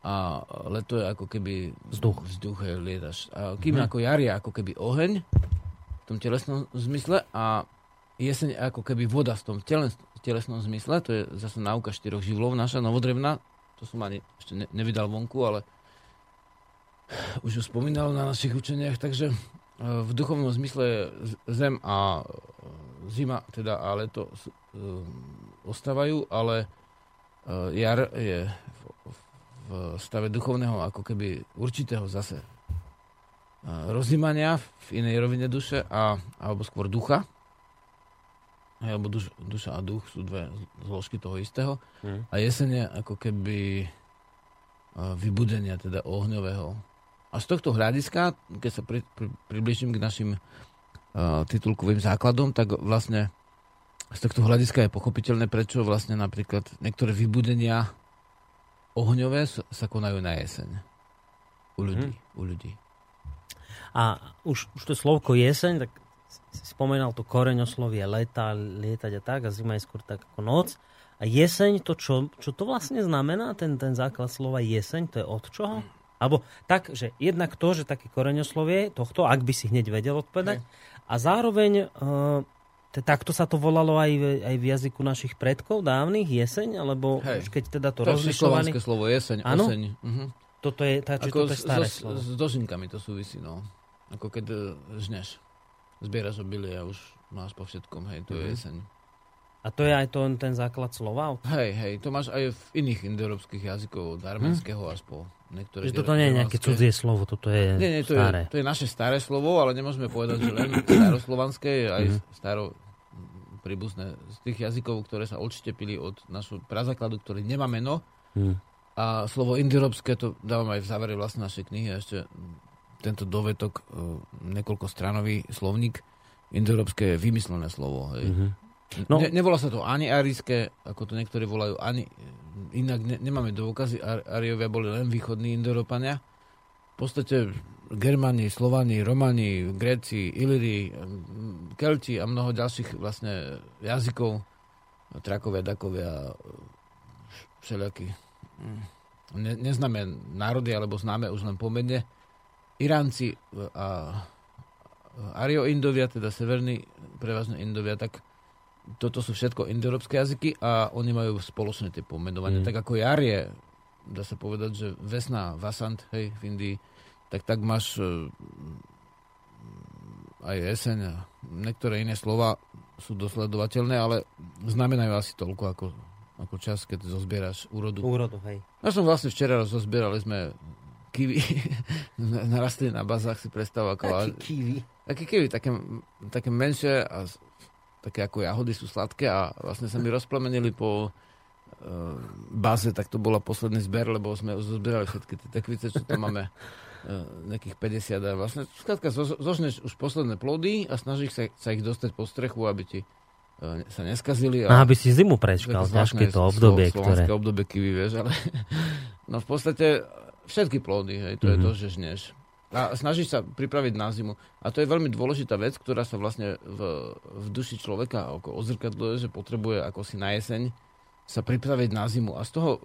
a leto je ako keby Vzduch. vzduch hej, lietaš. A kým ako jar je ako keby oheň v tom telesnom zmysle a jeseň je ako keby voda v tom teles, telesnom zmysle. To je zase náuka štyroch živlov naša novodrevná. To som ani ešte ne, nevydal vonku, ale už ju spomínal na našich učeniach, takže e, v duchovnom zmysle zem a e, zima, teda a leto e, ostávajú, ale jar je v, stave duchovného ako keby určitého zase rozímania v inej rovine duše a, alebo skôr ducha. Hej, Alebo duš, duša a duch sú dve zložky toho istého. Hm. A jeseň je ako keby vybudenia, teda ohňového. A z tohto hľadiska, keď sa pri, pri, približím k našim uh, titulkovým základom, tak vlastne z tohto hľadiska je pochopiteľné, prečo vlastne napríklad niektoré vybudenia ohňové sa konajú na jeseň. U ľudí. U ľudí. A už, už to slovko jeseň, tak si spomenal to koreňoslovie leta, lietať a tak, a zima je skôr tak ako noc. A jeseň, to čo, čo to vlastne znamená, ten, ten základ slova jeseň, to je od čoho? Alebo tak, že jednak to, že také koreňoslovie tohto, ak by si hneď vedel odpovedať, a zároveň uh, takto sa to volalo aj v, aj v jazyku našich predkov dávnych, jeseň, alebo Hej. už keď teda to, To je rozlišovaný. slovanské slovo jeseň, Áno? oseň. Mhm. Toto je, tá, či Ako toto je s, staré so, slovo. s dožinkami to súvisí, no. Ako keď e, žneš. Zbieraš obilie a už máš po všetkom, hej, to je Mhm. jeseň. A to je aj to, ten základ slova? Hej, hej, to máš aj v iných indoeurópskych jazykov, od arménskeho až po niektoré... Že toto nie je nejaké cudzie slovo, toto je Nie, nie, to staré. je, to je naše staré slovo, ale nemôžeme povedať, že len staroslovanské aj Mhm. staro príbuzné z tých jazykov, ktoré sa odštepili od našho prazakladu, ktorý nemá meno. Hm. A slovo indoeurópske, to dávam aj v závere vlastne našej knihy, a ešte tento dovetok, e, niekoľko stranový slovník, indoeurópske je vymyslené slovo. Hej. Mhm. No. Ne, nevolá sa to ani arijské, ako to niektorí volajú, ani inak ne, nemáme dôkazy, Ar, Ariovia boli len východní Indoeurópania. V podstate Germáni, Slovani, Romani, Gréci, Iliri, Kelti a mnoho ďalších vlastne jazykov, Trakovia, Dakovia, všelijakí. Ne, neznáme národy, alebo známe už len pomene. Iránci a Ario-Indovia, teda severní, prevažne Indovia, tak toto sú všetko indoeurópske jazyky a oni majú spoločné tie pomenovania. Mm. Tak ako jar je, dá sa povedať, že vesna, vasant, hej, v Indii, tak tak máš e, aj jeseň a niektoré iné slova sú dosledovateľné, ale znamenajú asi toľko ako, ako čas, keď zozbieraš úrodu. Úrodu, hej. Ja som vlastne včera zozbierali sme kiwi narastli na bazách, si predstav ako... ale- kiwi. Také kiwi, také, také menšie a také ako jahody sú sladké a vlastne sa mi rozplamenili po uh, báze, tak to bola posledný zber, lebo sme zozbierali všetky tie tekvice, čo tam máme uh, nejakých 50 a vlastne skrátka zo, zožneš už posledné plody a snažíš sa, sa ich dostať po strechu, aby ti uh, sa neskazili. No, aby si zimu prečkal, ťažké to obdobie, ktoré... Slovenské obdobie kiwi, vieš, ale no v podstate všetky plody, hej, to mm-hmm. je Mhm. to, že žneš. A snažíš sa pripraviť na zimu. A to je veľmi dôležitá vec, ktorá sa vlastne v, v duši človeka ako odzrkadluje, že potrebuje ako si na jeseň sa pripraviť na zimu. A z toho uh,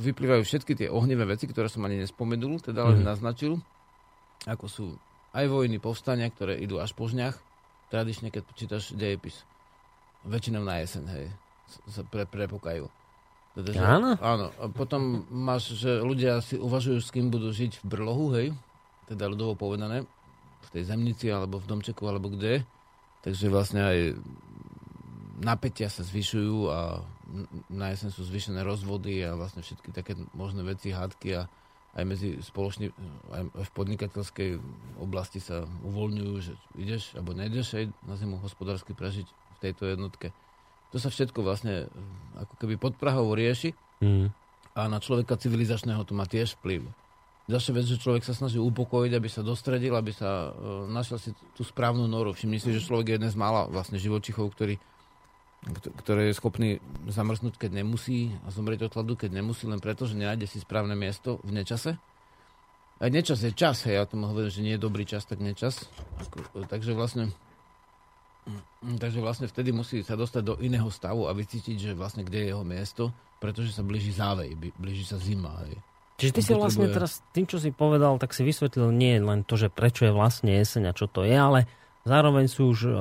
vyplývajú všetky tie ohnivé veci, ktoré som ani nespomenul, teda len Mhm. naznačil, ako sú aj vojny, povstania, ktoré idú až po žňach, tradične, keď čítaš dejepis. Väčšinou na jeseň, hej, sa pre, prepokajú. Teda, že, Áno? Áno. A potom máš, že ľudia si uvažujú, s kým budú žiť v brlohu, hej, teda ľudovo povedané, v tej zemnici, alebo v domčeku, alebo kde. Takže vlastne aj napätia sa zvyšujú a na jeseň sú zvyšené rozvody a vlastne všetky také možné veci, hádky a aj medzi spoločný, aj v podnikateľskej oblasti sa uvoľňujú, že ideš alebo nejdeš aj na zimu hospodársky prežiť v tejto jednotke. To sa všetko vlastne ako keby pod Prahou rieši Mm. a na človeka civilizačného to má tiež vplyv. Ďalšia vec, že človek sa snaží upokojiť, aby sa dostredil, aby sa e, našiel si tú správnu noru. Všimni si, že človek je jeden z mála vlastne živočichov, ktorý, kto- ktorý je schopný zamrznúť, keď nemusí a zomrieť od hladu, keď nemusí, len preto, že nenájde si správne miesto v nečase. Aj nečas je čas, hej, ja tomu hovorím, že nie je dobrý čas, tak nečas. Ako, e, takže vlastne Mm, Takže vlastne vtedy musí sa dostať do iného stavu a vycítiť, že vlastne kde je jeho miesto, pretože sa blíži závej, blíži sa zima. Hej. Čiže ty si vlastne teraz tým, čo si povedal, tak si vysvetlil nie len to, že prečo je vlastne jeseň a čo to je, ale zároveň si už uh,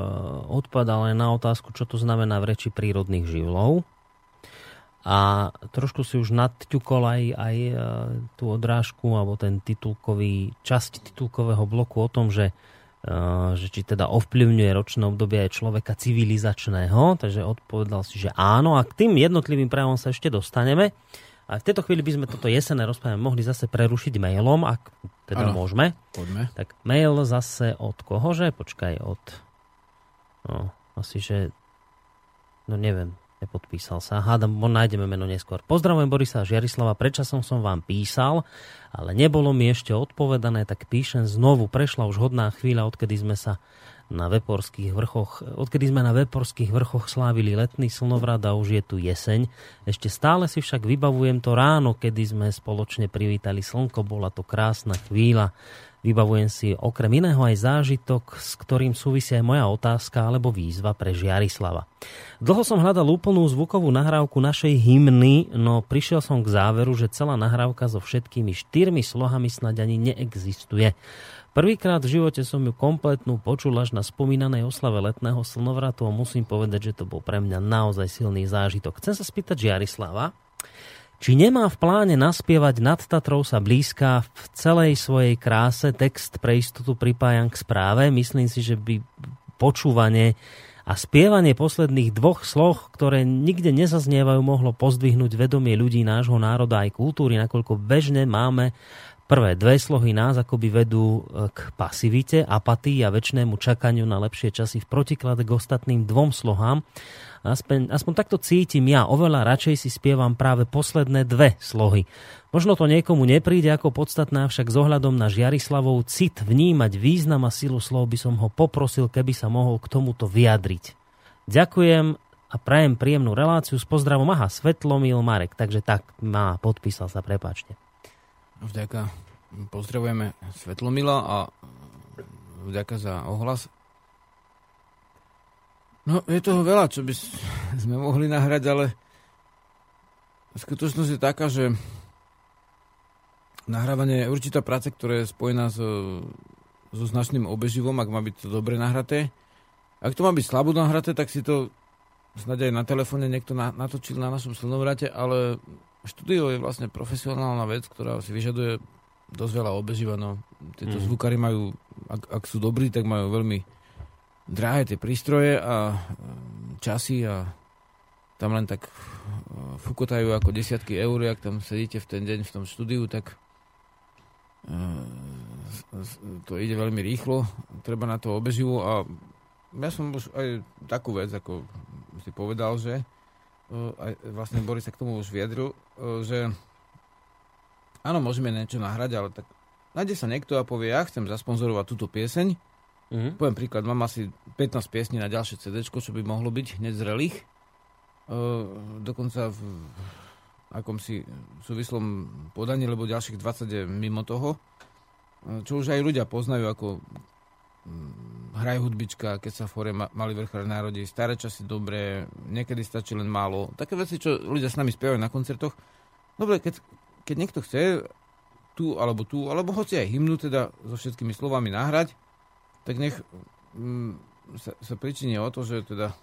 odpadal aj na otázku, čo to znamená v reči prírodných živlov. A trošku si už nadťukol aj, aj uh, tú odrážku alebo ten titulkový, časť titulkového bloku o tom, že uh, že či teda ovplyvňuje ročné obdobie aj človeka civilizačného, takže odpovedal si, že áno a k tým jednotlivým prejavom sa ešte dostaneme. A v tejto chvíli by sme toto jesenné rozprávanie mohli zase prerušiť mailom, ak teda Áno. môžeme. Poďme. Tak mail zase od kohože? Počkaj, od... No, asi, že... No neviem, nepodpísal sa. Hádam, nájdeme meno neskôr. Pozdravujem Borisa a Žiarislava, predčasom som vám písal, ale nebolo mi ešte odpovedané, tak píšem znovu. Prešla už hodná chvíľa, odkedy sme sa na Veporských vrchoch, odkedy sme na Veporských vrchoch slávili letný slnovrat a už je tu jeseň. Ešte stále si však vybavujem to ráno, kedy sme spoločne privítali slnko, bola to krásna chvíľa. Vybavujem si okrem iného aj zážitok, s ktorým súvisí aj moja otázka alebo výzva pre Žiarislava. Dlho som hľadal úplnú zvukovú nahrávku našej hymny, no prišiel som k záveru, že celá nahrávka so všetkými štyrmi slohami snáď ani neexistuje. Prvýkrát v živote som ju kompletnú počul až na spomínanej oslave letného slnovratu a musím povedať, že to bol pre mňa naozaj silný zážitok. Chcem sa spýtať Žiarislava, či nemá v pláne naspievať nad Tatrou sa blízka v celej svojej kráse. Text pre istotu pripájam k správe. Myslím si, že by počúvanie a spievanie posledných dvoch sloh, ktoré nikde nezaznievajú, mohlo pozdvihnúť vedomie ľudí nášho národa aj kultúry, nakoľko bežne máme prvé dve slohy nás akoby vedú e, k pasivite, apatii a väčšnému čakaniu na lepšie časy v protiklade k ostatným dvom slohám. Aspoň, aspoň takto cítim ja. Oveľa radšej si spievam práve posledné dve slohy. Možno to niekomu nepríde ako podstatná, však s ohľadom na Žiarislavov cit vnímať význam a silu slov by som ho poprosil, keby sa mohol k tomuto vyjadriť. Ďakujem a prajem príjemnú reláciu s pozdravom. Aha, Svetlomil Marek, takže tak má, podpísal sa, prepáčte. Vďaka. Pozdravujeme Svetlomila a vďaka za ohlas. No, je toho veľa, čo by sme mohli nahrať, ale skutočnosť je taká, že nahrávanie je určitá práca, ktorá je spojená so, so značným obeživom, ak má byť to dobre nahraté. Ak to má byť slabo nahraté, tak si to snad aj na telefóne niekto na, natočil na našom slnovrate, ale štúdio je vlastne profesionálna vec, ktorá si vyžaduje dosť veľa obeživa. No. Tieto Mhm. zvukári majú, ak, ak sú dobrí, tak majú veľmi drahé tie prístroje a e, časy a tam len tak e, fukotajú ako desiatky eur, ak tam sedíte v ten deň v tom štúdiu, tak e, s- to ide veľmi rýchlo, treba na to obeživo a ja som už aj takú vec, ako si povedal, že aj vlastne Boris sa k tomu už vyjadril, že áno, môžeme niečo nahrať, ale tak nájde sa niekto a povie, ja chcem zasponzorovať túto pieseň. Mhm. Poviem príklad, mám asi 15 piesní na ďalšie CD, čo by mohlo byť hneď zrelých. Dokonca v akomsi súvislom podaní, lebo ďalších 20 je mimo toho. Čo už aj ľudia poznajú ako hraj hudbička, keď sa v hore ma- mali vrchár národí, staré časy dobré, niekedy stačí len málo. Také veci, čo ľudia s nami spievajú na koncertoch. Dobre, keď, keď niekto chce tu alebo tu, alebo hoci aj hymnu teda so všetkými slovami nahrať, tak nech mm, sa, sa pričinie o to, že teda e,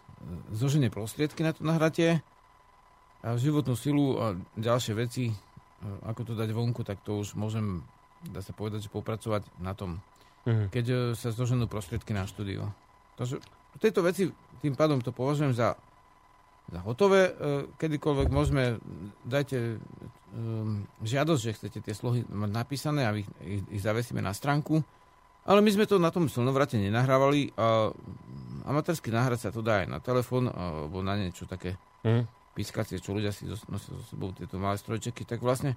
zoženie prostriedky na to nahratie a životnú silu a ďalšie veci, e, ako to dať vonku, tak to už môžem, dá sa povedať, že popracovať na tom Mhm. keď e, sa zloženú prostriedky na štúdio. Takže tieto veci tým pádom to považujem za, za hotové. E, Kedykoľvek môžeme, dajte um, žiadosť, že chcete tie slohy mať napísané a ich, ich, ich zavesíme na stránku. Ale my sme to na tom silnovrate nenahrávali a amatérsky nahrať sa to dá aj na telefón alebo na niečo také Mhm. pískacie, čo ľudia si nosia so sebou tieto malé strojčeky, tak vlastne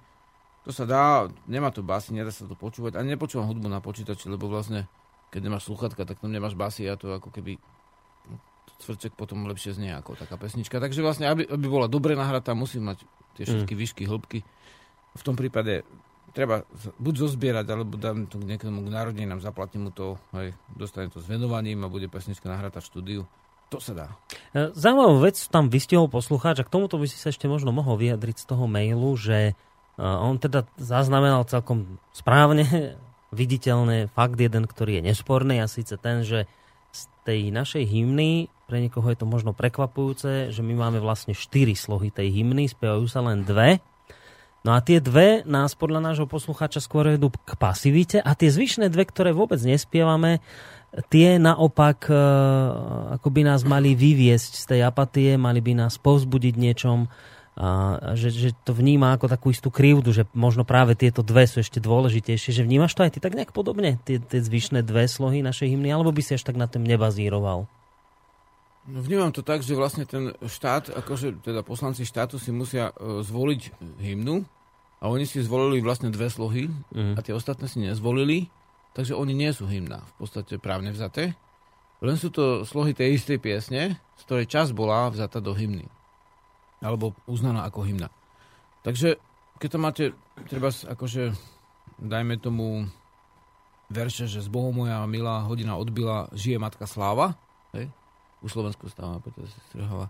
to sa dá, nemá to basy, nedá sa to počúvať. Ani nepočúvam hudbu na počítači, lebo vlastne, keď nemáš sluchatka, tak tam nemáš basy a to ako keby cvrček potom lepšie znie ako taká pesnička. Takže vlastne, aby, aby bola dobre nahratá, musí mať tie všetky výšky, hĺbky. V tom prípade treba buď zozbierať, alebo dám to k nejakému k narodinám, zaplatím mu to, hej, dostane to s venovaním a bude pesnička nahratá v štúdiu. To sa dá. E, zaujímavú vec tam vystihol poslucháč a k tomuto by si sa ešte možno mohol vyjadriť z toho mailu, že on teda zaznamenal celkom správne, viditeľne fakt jeden, ktorý je nesporný a síce ten, že z tej našej hymny, pre niekoho je to možno prekvapujúce, že my máme vlastne štyri slohy tej hymny, spievajú sa len dve. No a tie dve nás podľa nášho poslucháča skôr vedú k pasivite a tie zvyšné dve, ktoré vôbec nespievame, tie naopak e, ako by nás mali vyviesť z tej apatie, mali by nás povzbudiť niečom, a že, že to vníma ako takú istú krivdu, že možno práve tieto dve sú ešte dôležitejšie, že vnímaš to aj ty tak nejak podobne, tie, tie zvyšné dve slohy našej hymny, alebo by si až tak na tým nebazíroval? No, vnímam to tak, že vlastne ten štát, akože teda poslanci štátu si musia uh, zvoliť hymnu a oni si zvolili vlastne dve slohy mm. a tie ostatné si nezvolili, takže oni nie sú hymna, v podstate právne vzaté. Len sú to slohy tej istej piesne, z ktorej čas bola vzata do hymny alebo uznaná ako hymna. Takže keď to máte, treba akože, dajme tomu verše, že z Bohu moja milá hodina odbila, žije matka sláva, hej? u Slovensku stáva, pretože si strhala.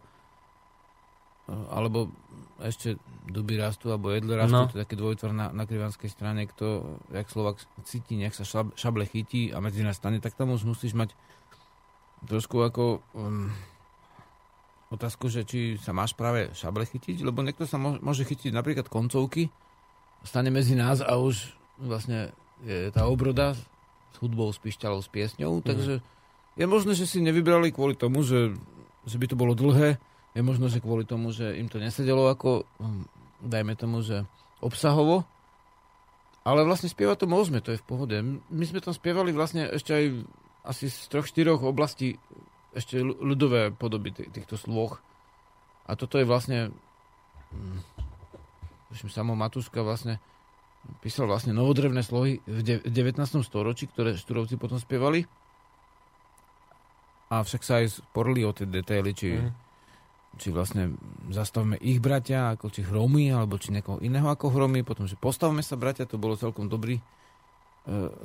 Alebo ešte duby rastu, alebo jedle rastu, no. to je také dvojtvor na, na krivanskej strane, kto, jak Slovak cíti, nech sa šable chytí a medzi nás stane, tak tam už musíš mať trošku ako um, otázku, že či sa máš práve šable chytiť, lebo niekto sa môže chytiť napríklad koncovky, stane medzi nás a už vlastne je tá obroda s hudbou, s pišťalou, s piesňou, mm. takže je možné, že si nevybrali kvôli tomu, že, že by to bolo dlhé, je možné, že kvôli tomu, že im to nesedelo ako, hm, dajme tomu, že obsahovo, ale vlastne spievať to môžeme, to je v pohode. My sme tam spievali vlastne ešte aj asi z troch, štyroch oblastí ešte ľudové podoby týchto sloh. A toto je vlastne hm, samo Matúška vlastne písal vlastne novodrevné slohy v 19. storočí, ktoré štúrovci potom spievali. A však sa aj sporili o tie detaily, či, mm. či vlastne zastavme ich bratia, ako či hromy, alebo či niekoho iného ako hromy, potom, že postavme sa bratia, to bolo celkom dobrý, e,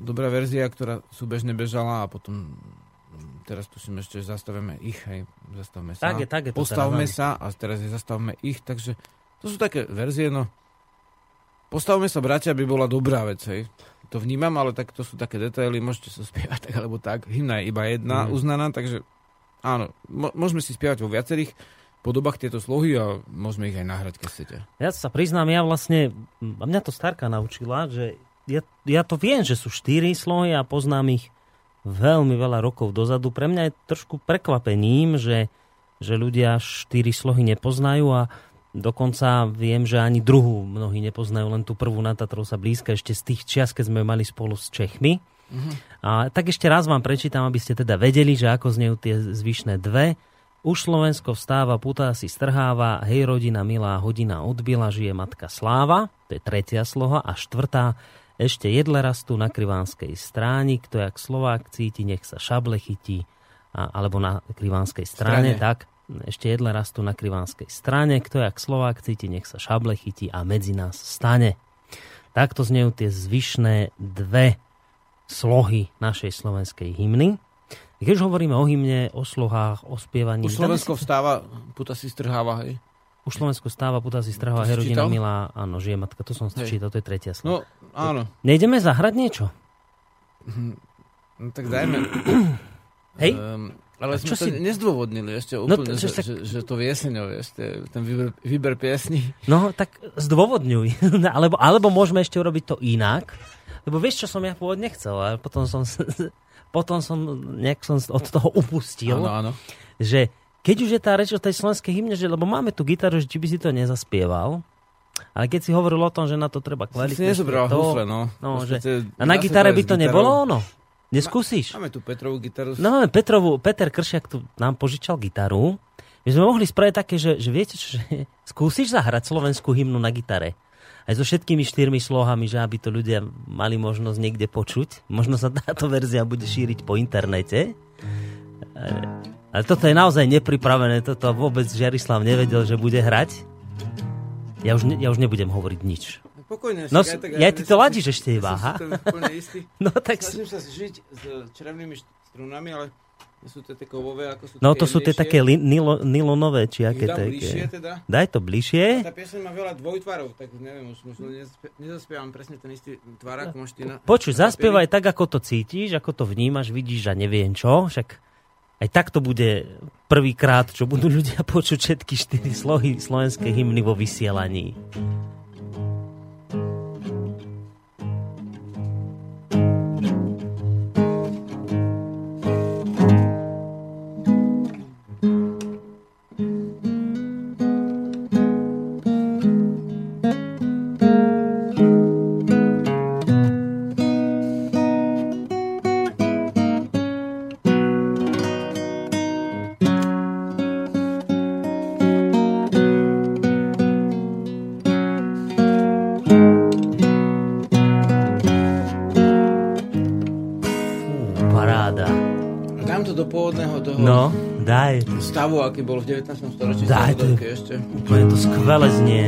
dobrá verzia, ktorá súbežne bežala a potom teraz tuším ešte, zastavíme ich, hej, zastavme sa. Tak je, tak je to Postavme sa a teraz je zastavme ich, takže to sú také verzie, no. Postavme sa, bratia, by bola dobrá vec, hej. To vnímam, ale tak to sú také detaily, môžete sa spievať tak alebo tak. Hymna je iba jedna mm. uznaná, takže áno, môžeme si spievať vo viacerých podobách tieto slohy a môžeme ich aj nahrať, keď chcete. Ja sa priznám, ja vlastne, mňa to starka naučila, že ja, ja to viem, že sú štyri slohy a poznám ich veľmi veľa rokov dozadu. Pre mňa je trošku prekvapením, že, že ľudia štyri slohy nepoznajú a dokonca viem, že ani druhú mnohí nepoznajú, len tú prvú na Tatrou sa blízka ešte z tých čias, keď sme mali spolu s Čechmi. Mm-hmm. A tak ešte raz vám prečítam, aby ste teda vedeli, že ako znejú tie zvyšné dve. Už Slovensko vstáva, puta si strháva, hej rodina milá, hodina odbila, žije matka sláva, to je tretia sloha, a štvrtá, ešte jedle rastú na krivánskej stráni, kto jak Slovák cíti, nech sa šable chytí, a, alebo na krivánskej strane, strane, tak. Ešte jedle rastú na krivánskej strane, kto jak Slovák cíti, nech sa šable chytí a medzi nás stane. Takto znejú tie zvyšné dve slohy našej slovenskej hymny. Keď už hovoríme o hymne, o slohách, o spievaní... Už Slovensko vstáva, puta si strháva, hej? Už Slovensko stáva, puta si strhava, herodina milá, áno, žije matka, to som čítal, to je tretia slovo. No, áno. Nejdeme zahrať niečo? No, tak dajme. Hej? Um, ale sme to si... nezdôvodnili ešte no, úplne, no, že, tak... že, že to vieseňov, ešte, ten výber, výber piesní. No, tak zdôvodňuj. alebo, alebo môžeme ešte urobiť to inak. Lebo vieš, čo som ja pôvodne chcel, ale potom som, potom som nejak som od toho upustil. Áno, áno. Že keď už je tá reč o tej slovenskej hymne, že, lebo máme tu gitaru, že či by si to nezaspieval, ale keď si hovoril o tom, že na to treba kvalitne... Si nezobral to, husle, no. no že, a na gitare by to nebolo ono? Neskúsiš? Máme tu Petrovú gitaru. No máme Petrovú, Peter Kršiak tu nám požičal gitaru. My sme mohli spraviť také, že, že viete že skúsiš zahrať slovenskú hymnu na gitare. Aj so všetkými štyrmi slohami, že aby to ľudia mali možnosť niekde počuť. Možno sa táto verzia bude šíriť po internete. Ale toto je naozaj nepripravené, toto vôbec Žiarislav nevedel, že bude hrať. Ja už, ne, ja už nebudem hovoriť nič. Pokojne, No, aj tak, ja ty to ladíš ešte ja iba, to istý. No tak. Snažím sa žiť s črevnými št- strunami, ale sú to tie kovové, ako sú No to sú tie také li, nilo, nilonové, či aké dám bližšie teda. Daj to bližšie. Tá pieseň má veľa dvojtvarov, tak neviem, už možno nezaspievam presne ten istý tvar, ako máš ty na... Počuj, zaspievaj tak, ako to cítiš, ako to vnímaš, vidíš a neviem čo. Však aj tak to bude prvýkrát, čo budú ľudia počuť všetky štyri slohy slovenskej hymny vo vysielaní. Aký bol v 19. storočí. Daj, to je- ešte. Úplne to skvele znie.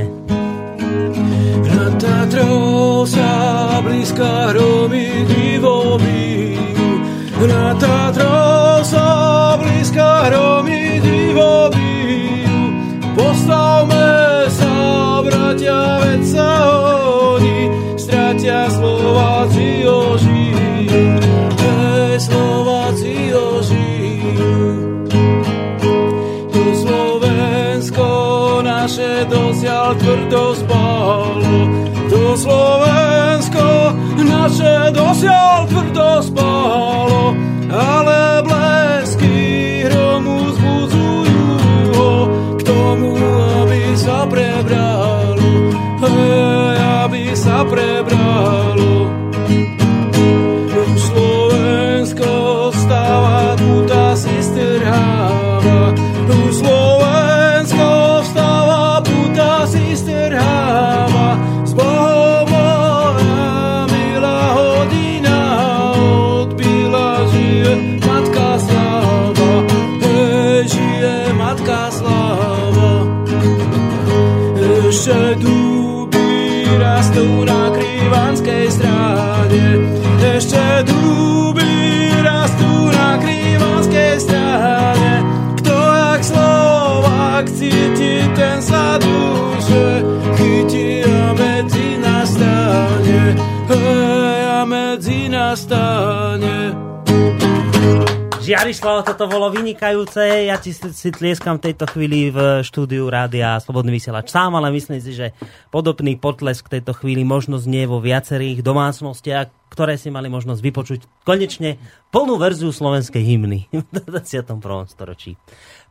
Vynikajúce. Ja ti si, tlieskam v tejto chvíli v štúdiu Rádia Slobodný vysielač sám, ale myslím si, že podobný potlesk v tejto chvíli možno znie vo viacerých domácnostiach, ktoré si mali možnosť vypočuť konečne plnú verziu slovenskej hymny v 21. storočí.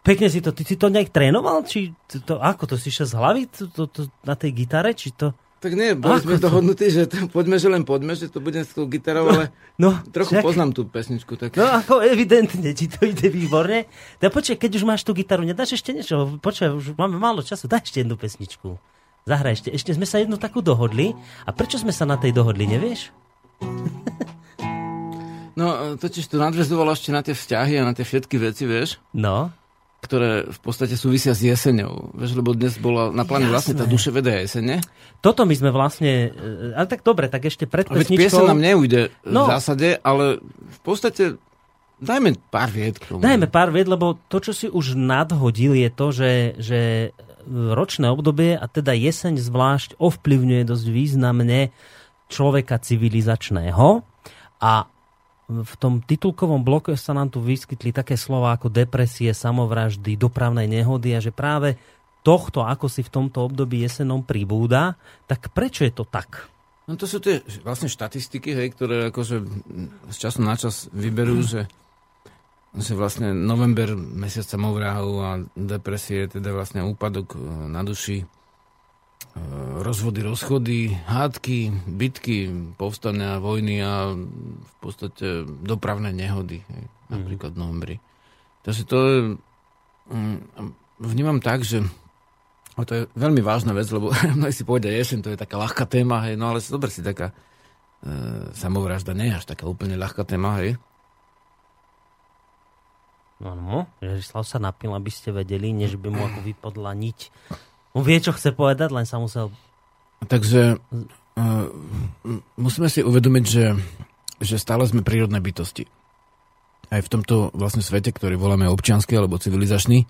Pekne si to, ty si to nejak trénoval? Či to, ako to si šiel z hlavy to, to, to, na tej gitare? Či to... Tak nie, boli Ako sme to? dohodnutí, že to, poďme, že len poďme, že to budem s tou gitarou, ale No, trochu však- poznám tú pesničku. Tak... No ako evidentne ti to ide výborne. Tak počkaj, keď už máš tú gitaru, nedáš ešte niečo? Počkaj, už máme málo času, daj ešte jednu pesničku. Zahraj ešte. Ešte sme sa jednu takú dohodli. A prečo sme sa na tej dohodli, nevieš? No, totiž to nadvezovalo ešte na tie vzťahy a na tie všetky veci, vieš, No. Ktoré v podstate súvisia s jeseňou. Vieš, lebo dnes bola na pláne vlastne tá Jasné. duševeda jesene. Toto my sme vlastne... e, Ale tak dobre, tak ešte pred A veď pesničkou... piesen nám neujde No. v zásade, ale v podstate dajme pár vied k tomu. Dajme pár vied, lebo to, čo si už nadhodil, je to, že, že ročné obdobie, a teda jeseň zvlášť, ovplyvňuje dosť významne človeka civilizačného. A v tom titulkovom bloku sa nám tu vyskytli také slova ako depresie, samovraždy, dopravné nehody a že práve tohto, ako si v tomto období jesenom pribúda, tak prečo je to tak? No to sú tie vlastne štatistiky, hej, ktoré akože z času na čas vyberú, že, že vlastne november, mesiac samovrahu a depresie, teda vlastne úpadok e, na duši, rozvody, rozchody, hádky, bitky, povstania, vojny a v podstate dopravné nehody, hej, napríklad v novembri. Takže to je, mm, vnímam tak, že a to je veľmi vážna vec, lebo mnohí si povedia, jeseň to je taká ľahká téma, hej, no ale dobre si taká e, samovražda nie je až taká úplne ľahká téma, hej. Áno, Ježislav sa napil, aby ste vedeli, než by mu ako vypadla niť. On vie, čo chce povedať, len sa musel takže uh, musíme si uvedomiť, že, že stále sme prírodné bytosti. Aj v tomto vlastne svete, ktorý voláme občiansky alebo civilizačný,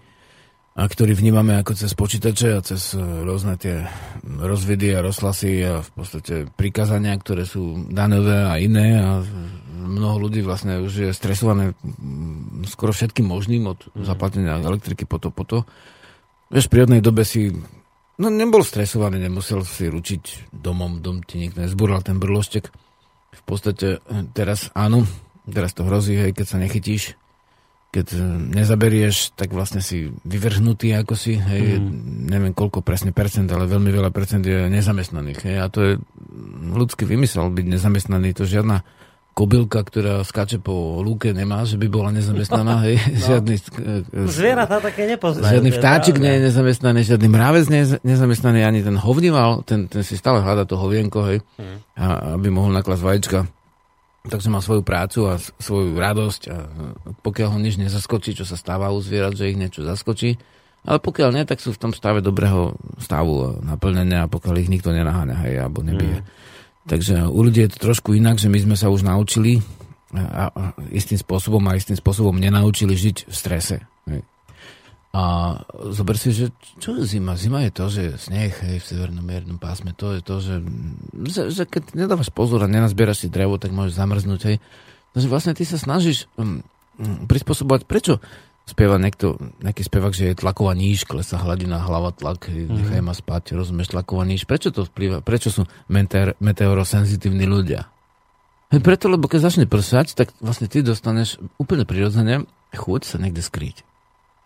a ktorý vnímame ako cez počítače a cez e, rôzne tie rozvedy a rozhlasy a v podstate prikázania, ktoré sú danové a iné a mnoho ľudí vlastne už je stresované skoro všetkým možným od mm. zaplatenia elektriky po to, po to. Vieš, v prírodnej dobe si no, nebol stresovaný, nemusel si ručiť domom, dom ti nikto nezbúral ten brloštek. V podstate e, teraz áno, teraz to hrozí, hej, keď sa nechytíš keď e, nezaberieš, tak vlastne si vyvrhnutý ako si, hej, mm. neviem koľko presne percent, ale veľmi veľa percent je nezamestnaných, hej, a to je ľudský vymysel byť nezamestnaný, to žiadna kobylka, ktorá skáče po lúke, nemá, že by bola nezamestnaná, hej, no. žiadny... E, Zvieratá také nepoznajú. Žiadny vtáčik nie je nezamestnaný, žiadny mrávec nie je nezamestnaný, ani ten hovnival, ten, ten si stále hľada to hovienko, hej, mm. a, aby mohol naklas vajíčka takže má svoju prácu a svoju radosť a pokiaľ ho nič nezaskočí, čo sa stáva u zvierat, že ich niečo zaskočí, ale pokiaľ nie, tak sú v tom stave dobrého stavu naplnenia pokiaľ ich nikto nenaháňa, hej, alebo nebije. Mm. Takže u ľudí je to trošku inak, že my sme sa už naučili a, istým spôsobom a istým spôsobom nenaučili žiť v strese. A zober si, že čo je zima? Zima je to, že sneh hej, v severnom miernom pásme, to je to, že, že, že keď nedávaš pozor a nenazbieraš si drevo, tak môžeš zamrznúť. Takže vlastne ty sa snažíš um, prispôsobovať, prečo spieva niekto, nejaký spevak, že je tlaková níž, klesa hladina, hlava tlak, mm-hmm. nechaj ma spať, rozumieš, tlaková níž. Prečo to vplýva? Prečo sú meteor, meteorosenzitívni ľudia? Hej, preto, lebo keď začne prsať, tak vlastne ty dostaneš úplne prirodzene chuť sa niekde skryť.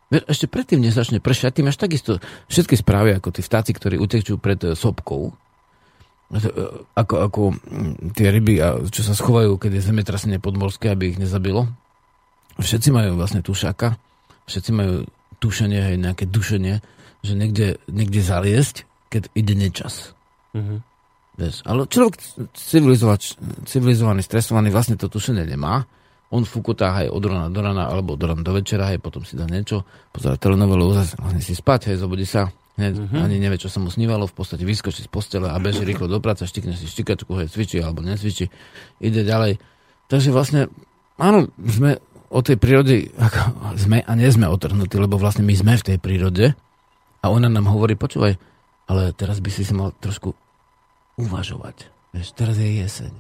Ešte predtým, než začne pršať, ty máš takisto všetky správy, ako tí vtáci, ktorí utečú pred e, sopkou, e, ako, ako mm, tie ryby, čo sa schovajú, keď je zemetrasenie podmorské, aby ich nezabilo. Všetci majú vlastne tušáka, všetci majú tušenie, aj nejaké dušenie, že niekde, niekde zaliesť, keď ide nečas. Mm-hmm. ale človek civilizovaný, stresovaný vlastne to tušenie nemá on fukutá aj od rana do rana, alebo od rana do večera, aj potom si dá niečo, pozera telenovelu, zase vlastne si spať, aj zobudí sa, hneď, uh-huh. ani nevie, čo sa mu snívalo, v podstate vyskočí z postele a beží rýchlo do práce, štikne si štikačku, hej, cvičí alebo necvičí, ide ďalej. Takže vlastne, áno, sme o tej prírode, ako sme a nie sme otrhnutí, lebo vlastne my sme v tej prírode. A ona nám hovorí, počúvaj, ale teraz by si si mal trošku uvažovať. Vieš, teraz je jeseň,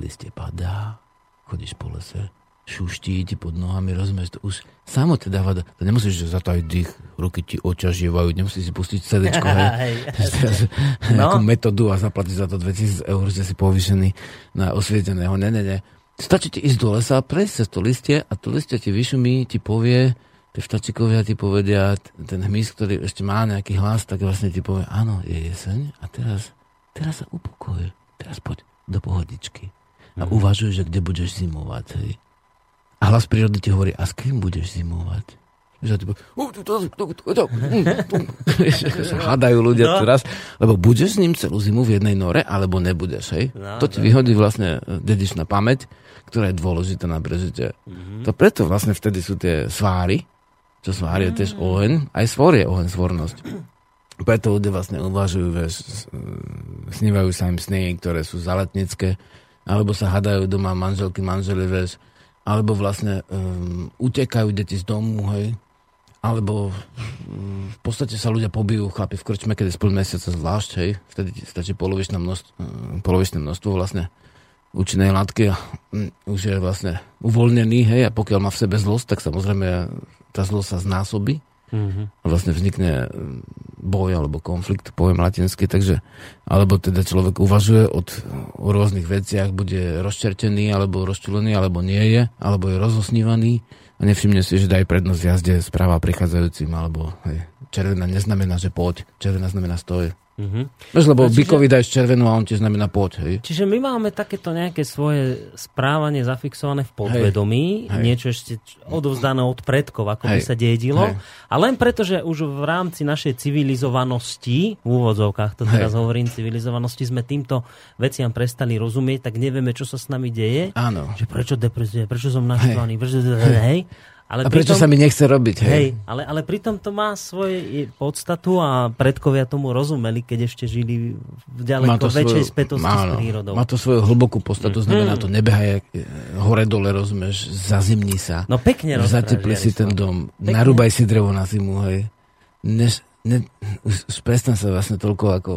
listie padá, chodíš po lese, šuští ti pod nohami, rozumieš, to už. Samo te dáva, to nemusíš zatajiť dých, ruky ti oťažievajú, nemusíš si pustiť sedečko, hej, no. metódu a zaplatiť za to 2000 eur, že si povýšený na osvieteného, ne, ne, ne. Stačí ti ísť do lesa, prejsť cez to listie a to listie ti vyšumí, ti povie, tie vtačikovia ti povedia, ten hmyz, ktorý ešte má nejaký hlas, tak vlastne ti povie, áno, je jeseň a teraz, teraz sa upokoj, teraz poď do pohodičky a mm. uvažuj, že kde budeš zimovať, hej. A hlas prírody ti hovorí, a s kým budeš zimovať? Sa hádajú ľudia no. teraz, lebo budeš s ním celú zimu v jednej nore, alebo nebudeš, hej? No, to ti no. vyhodí vlastne dedičná pamäť, ktorá je dôležitá na prežitie. Mm-hmm. To preto vlastne vtedy sú tie sváry, čo svári je tiež mm. oheň, aj svor je oheň, svornosť. Preto ľudia vlastne uvažujú, vieš, snívajú sa im sny, ktoré sú zaletnické, alebo sa hadajú doma manželky, manželi, vieš, alebo vlastne um, utekajú deti z domu, hej, alebo um, v podstate sa ľudia pobijú, chlapi v krčme, keď je spol mesiaca zvlášť, hej, vtedy stačí polovičné množstvo, um, polovičné množstvo vlastne účinnej látky a um, už je vlastne uvoľnený, hej, a pokiaľ má v sebe zlosť, tak samozrejme tá zlosť sa znásobí Mm-hmm. A vlastne vznikne boj alebo konflikt, poviem latinsky, takže alebo teda človek uvažuje od, o rôznych veciach, bude rozčertený, alebo rozčulený, alebo nie je, alebo je rozosnívaný a nevšimne si, že daj prednosť jazde správa prichádzajúcim, alebo hej, červená neznamená, že poď, červená znamená stoj. Mm-hmm. Veš, lebo čiže, bykovi dajš červenú a on ti znamená poď. Hej. Čiže my máme takéto nejaké svoje správanie zafixované v podvedomí, hej. niečo ešte odovzdané od predkov, ako hej. by sa dedilo. Hej. A len preto, že už v rámci našej civilizovanosti, v úvodzovkách to teraz hej. hovorím, civilizovanosti, sme týmto veciam prestali rozumieť, tak nevieme, čo sa s nami deje. Áno. Že prečo depresie, prečo som naštvaný, prečo... Hej. hej. Ale A prečo sa mi nechce robiť? Hej, Hej, ale, ale pritom to má svoje podstatu a predkovia tomu rozumeli, keď ešte žili v ďaleko väčšej spätosti áno, s prírodou. Má to svoju hlbokú podstatu, Mm. znamená to nebehaj e, hore-dole, rozumieš, zazimni sa. No pekne Zatepli si ten dom, Pekne. narúbaj si drevo na zimu, hej. Než, ne, už, už prestan sa vlastne toľko ako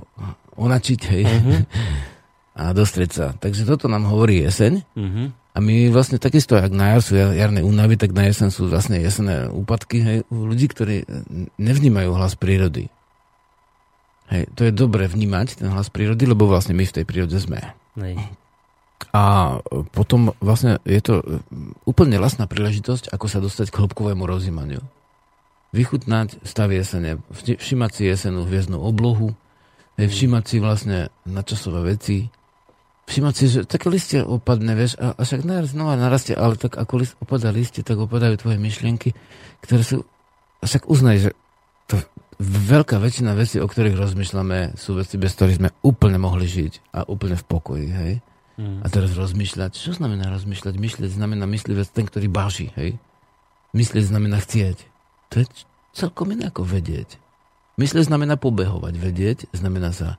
onačiť, hej. Mhm. A dostrieť sa. Takže toto nám hovorí jeseň. Mhm. A my vlastne takisto, jak na jar sú jar- jarné únavy, tak na jesen sú vlastne jesenné úpadky hej, u ľudí, ktorí e, nevnímajú hlas prírody. Hej, to je dobre vnímať ten hlas prírody, lebo vlastne my v tej prírode sme. Hej. A e, potom vlastne je to e, úplne vlastná príležitosť, ako sa dostať k hĺbkovému rozímaniu. Vychutnať stav jesene, vši- všimať si jesenú hviezdnú oblohu, hej, všimať si vlastne nadčasové veci, všimať si, že také listie opadne, vieš, a, a však naraz znova narastie, ale tak ako list, opadá listie, tak opadajú tvoje myšlienky, ktoré sú, a však uznaj, že to veľká väčšina vecí, o ktorých rozmýšľame, sú veci, bez ktorých sme úplne mohli žiť a úplne v pokoji, hej. Mm. A teraz rozmýšľať. Čo znamená rozmýšľať? Myslieť znamená myslieť ten, ktorý báži, hej? Myslieť znamená chcieť. To je celkom iné ako vedieť. Myslieť znamená pobehovať. Vedieť znamená sa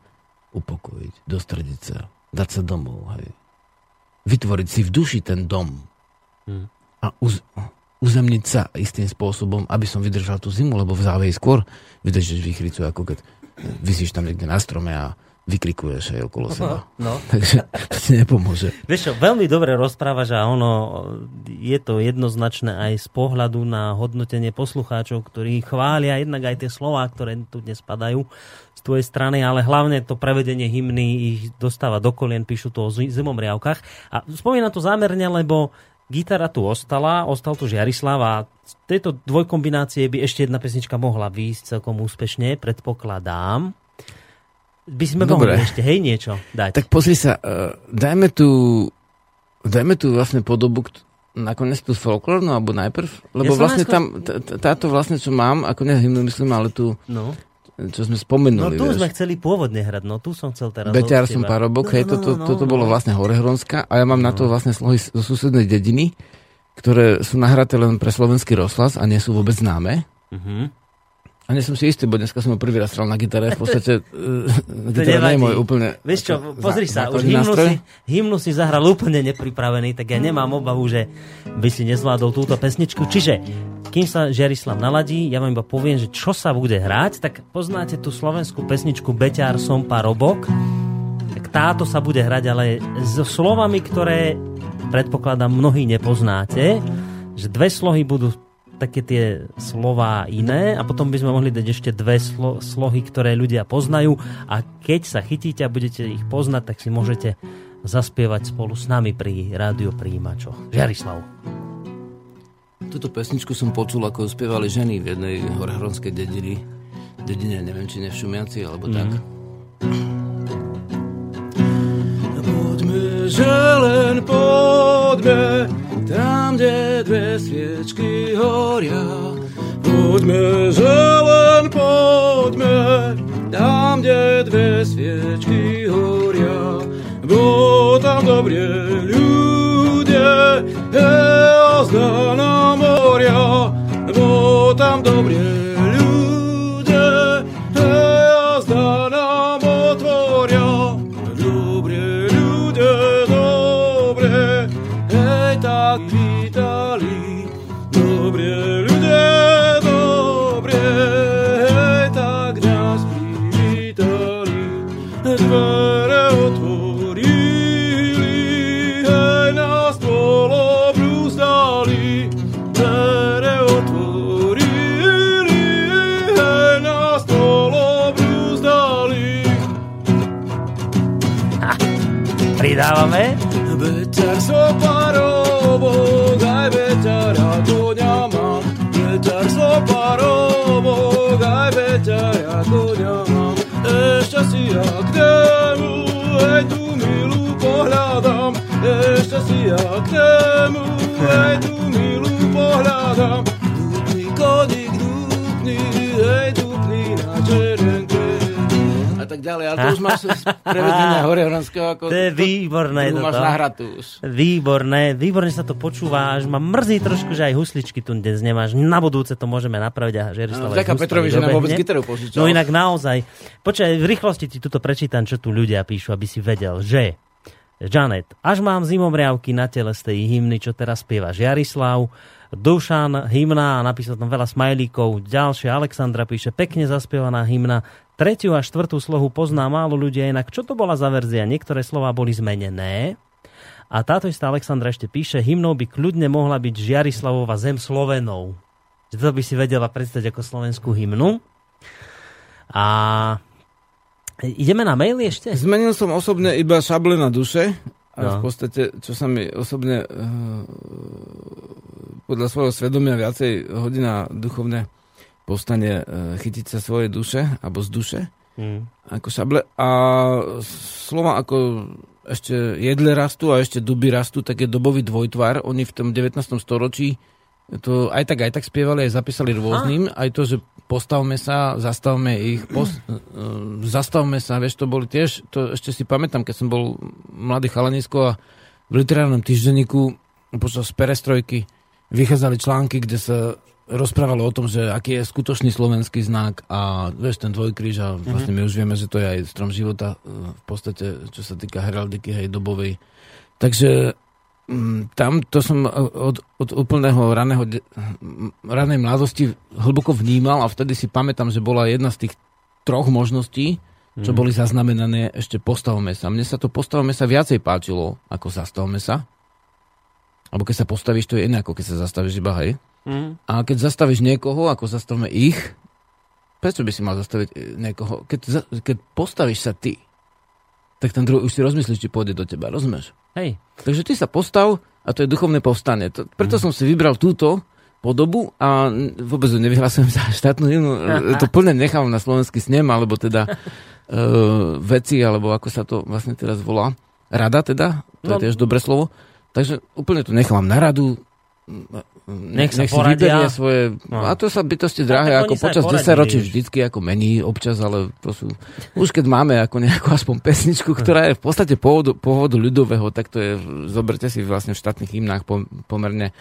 upokojiť, dostrediť sa, dať sa domov, hej? Vytvoriť si v duši ten dom. Hmm. A uz, uzemniť sa istým spôsobom, aby som vydržal tú zimu, lebo v záveji skôr vydržíš výchricu, ako keď vysíš tam niekde na strome a vykrikuješ aj okolo seba. No. Takže to ti nepomôže. Vieš čo, veľmi dobre rozprávaš a ono je to jednoznačné aj z pohľadu na hodnotenie poslucháčov, ktorí chvália jednak aj tie slová, ktoré tu dnes padajú z tvojej strany, ale hlavne to prevedenie hymny ich dostáva do kolien, píšu to o zi- zimomriavkách. A spomínam to zámerne, lebo gitara tu ostala, ostal tu Žiarislav a z tejto dvojkombinácie by ešte jedna pesnička mohla výjsť celkom úspešne, predpokladám. By sme Dobre. mohli ešte, hej, niečo dať. Tak pozri sa, uh, dajme tu, dajme tu vlastne podobu, nakoniec tú folklórnu, alebo najprv, lebo Ja vlastne najskôr- tam, t- t- táto vlastne, čo mám, ako ne hymnu myslím, ale tu, No. Čo sme No spomenuli, tu vieš. sme chceli pôvodne hrať, no tu som chcel teraz Beťar som parobok, No, hej, no, toto, no, toto no. bolo vlastne Horehronska a ja mám na to vlastne slohy zo susednej dediny, ktoré sú nahraté len pre slovenský rozhlas a nie sú vôbec známe. Mhm. A nie som si istý, bo dneska som ho prvý raz hral na gitare, v podstate uh, gitara nie je môj úplne... Vieš čo, pozri sa, už hymnu si, hymnu si zahral úplne nepripravený, tak ja nemám obavu, že by si nezvládol túto pesničku. Čiže, kým sa Žerislav naladí, ja vám iba poviem, že čo sa bude hrať, tak poznáte tú slovenskú pesničku Beťar som parobok, tak táto sa bude hrať, ale so slovami, ktoré predpokladám mnohí nepoznáte, že dve slohy budú také tie slová iné a potom by sme mohli dať ešte dve slo- slohy, ktoré ľudia poznajú a keď sa chytíte a budete ich poznať, tak si môžete zaspievať spolu s nami pri rádiopríjimačoch. Žiarislav. Túto pesničku som počul, ako spievali ženy v jednej horehronskej dedine. Dedine, neviem, či ne v Šumiaci, alebo tak. Poďme, že len poďme, tam, kde dve sviečky horia. Poďme, že len poďme, tam, kde dve sviečky horia. Bo tam dobrie ľudia, hej, ozdana moria. Bo tam dobrie Pridávame. Veter so parobok, aj veťara koňa mám. Veter so parobok, aj veťara koňa mám. Ešte si ja k tému, hej tu milú pohľadám. Ešte si ja k tému, hej tu milú pohľadám. Dupný koník, dupný, hej dupný na čerenke. Tak ďalej, ale to už máš z prevedenia hore Horanského. Ako, To je výborné To, to máš nahratú už. Výborné, výborne sa to počúva, až ma mrzí trošku, že aj husličky tu dnes nemáš. Na budúce to môžeme napraviť a Vďaka Gustav Petrovi, že nám vôbec gitaru požičal. No inak naozaj. Počkaj, v rýchlosti ti tuto prečítam, čo tu ľudia píšu, aby si vedel, že Janet, až mám zimomriavky na tele z tej hymny, čo teraz spieva Žiarislav, Dušan, hymna napísal tam veľa smajlíkov. Ďalšia Alexandra píše, pekne zaspievaná hymna. Tretiu a štvrtú slohu pozná málo ľudia, inak čo to bola za verzia? Niektoré slova boli zmenené. A táto istá Alexandra ešte píše, hymnou by kľudne mohla byť Žiarislavova zem Slovenov. To by si vedela predstaviť ako slovenskú hymnu. A ideme na maily ešte? Zmenil som osobne iba šable na duše. A No. v podstate, čo sa mi osobne uh, podľa svojho svedomia viacej hodí na duchovné povstanie uh, chytiť sa svojej duše, alebo z duše, Mm. ako šable. A slova ako ešte jedle rastú a ešte duby rastú, tak je dobový dvojtvar. Oni v tom 19. storočí to aj tak, aj tak spievali, aj zapísali rôznym. Aj to, že postavme sa, zastavme ich, post, uh, zastavme sa, vieš, to boli tiež, to ešte si pamätám, keď som bol mladý chalanisko a v literárnom týždenníku počas perestrojky vychádzali články, kde sa rozprávalo o tom, že aký je skutočný slovenský znak a vieš, ten dvojkríž a vlastne my už vieme, že to je aj strom života uh, v podstate, čo sa týka heraldiky, hej, dobovej. Takže mm, tam to som od, od úplného raného, mm, ranej mladosti hlboko vnímal a vtedy si pamätám, že bola jedna z tých troch možností, čo boli zaznamenané ešte postavme sa. Mne sa to postavme sa viacej páčilo ako zastavme sa. Alebo keď sa postavíš, to je iné ako keď sa zastavíš iba, hej. Mm. A keď zastavíš niekoho, ako zastavme ich, prečo by si mal zastaviť e, niekoho? Keď, za, keď postavíš sa ty, tak ten druhý už si rozmyslíš, či pôjde do teba, rozumieš? Hej. Takže ty sa postav a to je duchovné povstanie. To, preto som si vybral túto podobu a vôbec ju nevyhlasujem za štátnu hymnu. E, To plne nechám na slovenský snem, alebo teda uh, veci, alebo ako sa to vlastne teraz volá. Rada teda, to je No. tiež dobré slovo. Takže úplne to nechám na radu. Nech sa si poradia. vyberie svoje... No. A to sa bytosti tak drahé, ako počas poradia, 10 ročí vždycky ako mení občas, ale to sú... Už keď máme ako nejakú aspoň pesničku, ktorá je v podstate pôvodu, pôvodu ľudového, tak to je, zoberte si vlastne v štátnych hymnách pom, pomerne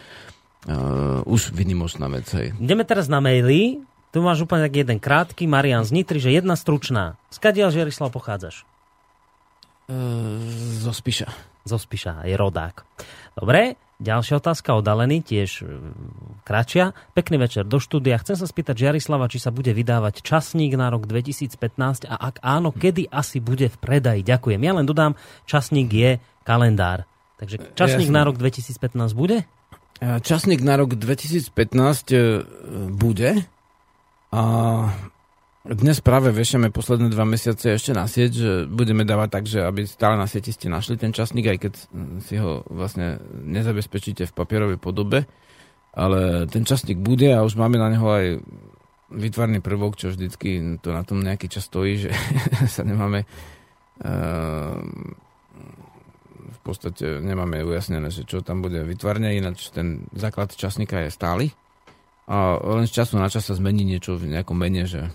uh, už vynimočná vec. Hej. Ideme teraz na maily. Tu máš úplne tak jeden krátky, Marian z Nitry, že jedna stručná. Skadiaľ Žiarislav pochádzaš? Uh, zo Spiša. Zo Spiša, je rodák. Dobre, ďalšia otázka od Aleny, tiež e, kratšia. Pekný večer do štúdia. Chcem sa spýtať Žiarislava, či sa bude vydávať časník na rok 2015 a ak áno, kedy asi bude v predaji. Ďakujem. Ja len dodám, časník je kalendár. Takže časník Jasné. na rok 2015 bude? Uh, Časník na rok 2015 uh, bude a dnes práve vešame posledné dva mesiace ešte na sieť, že budeme dávať tak, že aby stále na sieti ste našli ten časník, aj keď mm, si ho vlastne nezabezpečíte v papierovej podobe. Ale ten časník bude a už máme na neho aj vytvarný prvok, čo vždycky to na tom nejaký čas stojí, že sa nemáme ehm, v podstate nemáme ujasnené, že čo tam bude vytvarne, ináč ten základ časníka je stály. A len z času na čas sa zmení niečo v nejakom mene, že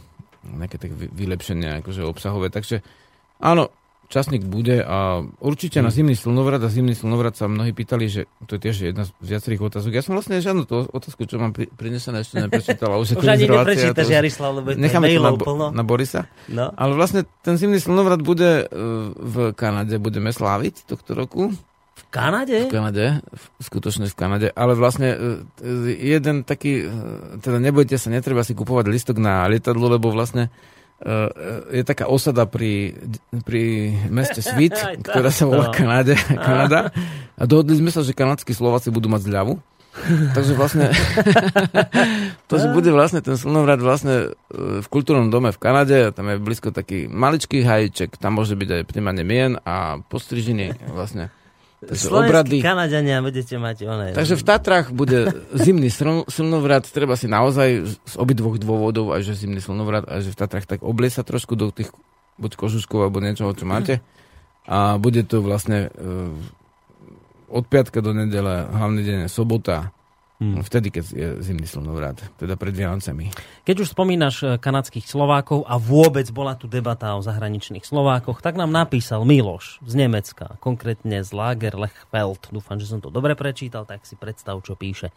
nejaké tak vy- vylepšenie akože obsahové. Takže áno, časník bude a určite na zimný slnovrat a zimný slnovrat sa mnohí pýtali, že to je tiež jedna z viacerých otázok. Ja som vlastne žiadnu tú otázku, čo mám pri, prinesené, ešte neprečítal. Už, Už ani neprečítaš, už- Jarislav, lebo Necháme to na, plno. na Borisa. No. Ale vlastne ten zimný slnovrat bude e, v Kanade, budeme sláviť tohto roku. Kanade? V Kanade, v, skutočne v Kanade, ale vlastne e, jeden taký, e, teda nebojte sa, netreba si kupovať listok na lietadlo, lebo vlastne e, je taká osada pri, pri meste Svit, ktorá sa volá. Kanade, Kanada. A dohodli sme sa, že kanadskí Slováci budú mať zľavu. Takže vlastne to, že bude vlastne ten slnovrat vlastne v kultúrnom dome v Kanade, tam je blízko taký maličký hajíček, tam môže byť aj príjmanie mien a postrižiny vlastne. Takže Slovenskí obrady. Kanadiania budete mať one. Takže v Tatrách bude zimný sln- slnovrat, treba si naozaj z obidvoch dôvodov, aj že zimný slnovrat, aj že v Tatrách tak oblie sa trošku do tých buď kožuškov alebo niečoho, čo máte. A bude to vlastne e, od piatka do nedele, hlavný deň je sobota, Hmm. Vtedy, keď je zimný slnovrat, teda pred Vianocami. Keď už spomínaš e, kanadských Slovákov a vôbec bola tu debata o zahraničných Slovákoch, tak nám napísal Miloš z Nemecka, konkrétne z Lager Lechfeld. Dúfam, že som to dobre prečítal, tak si predstav, čo píše.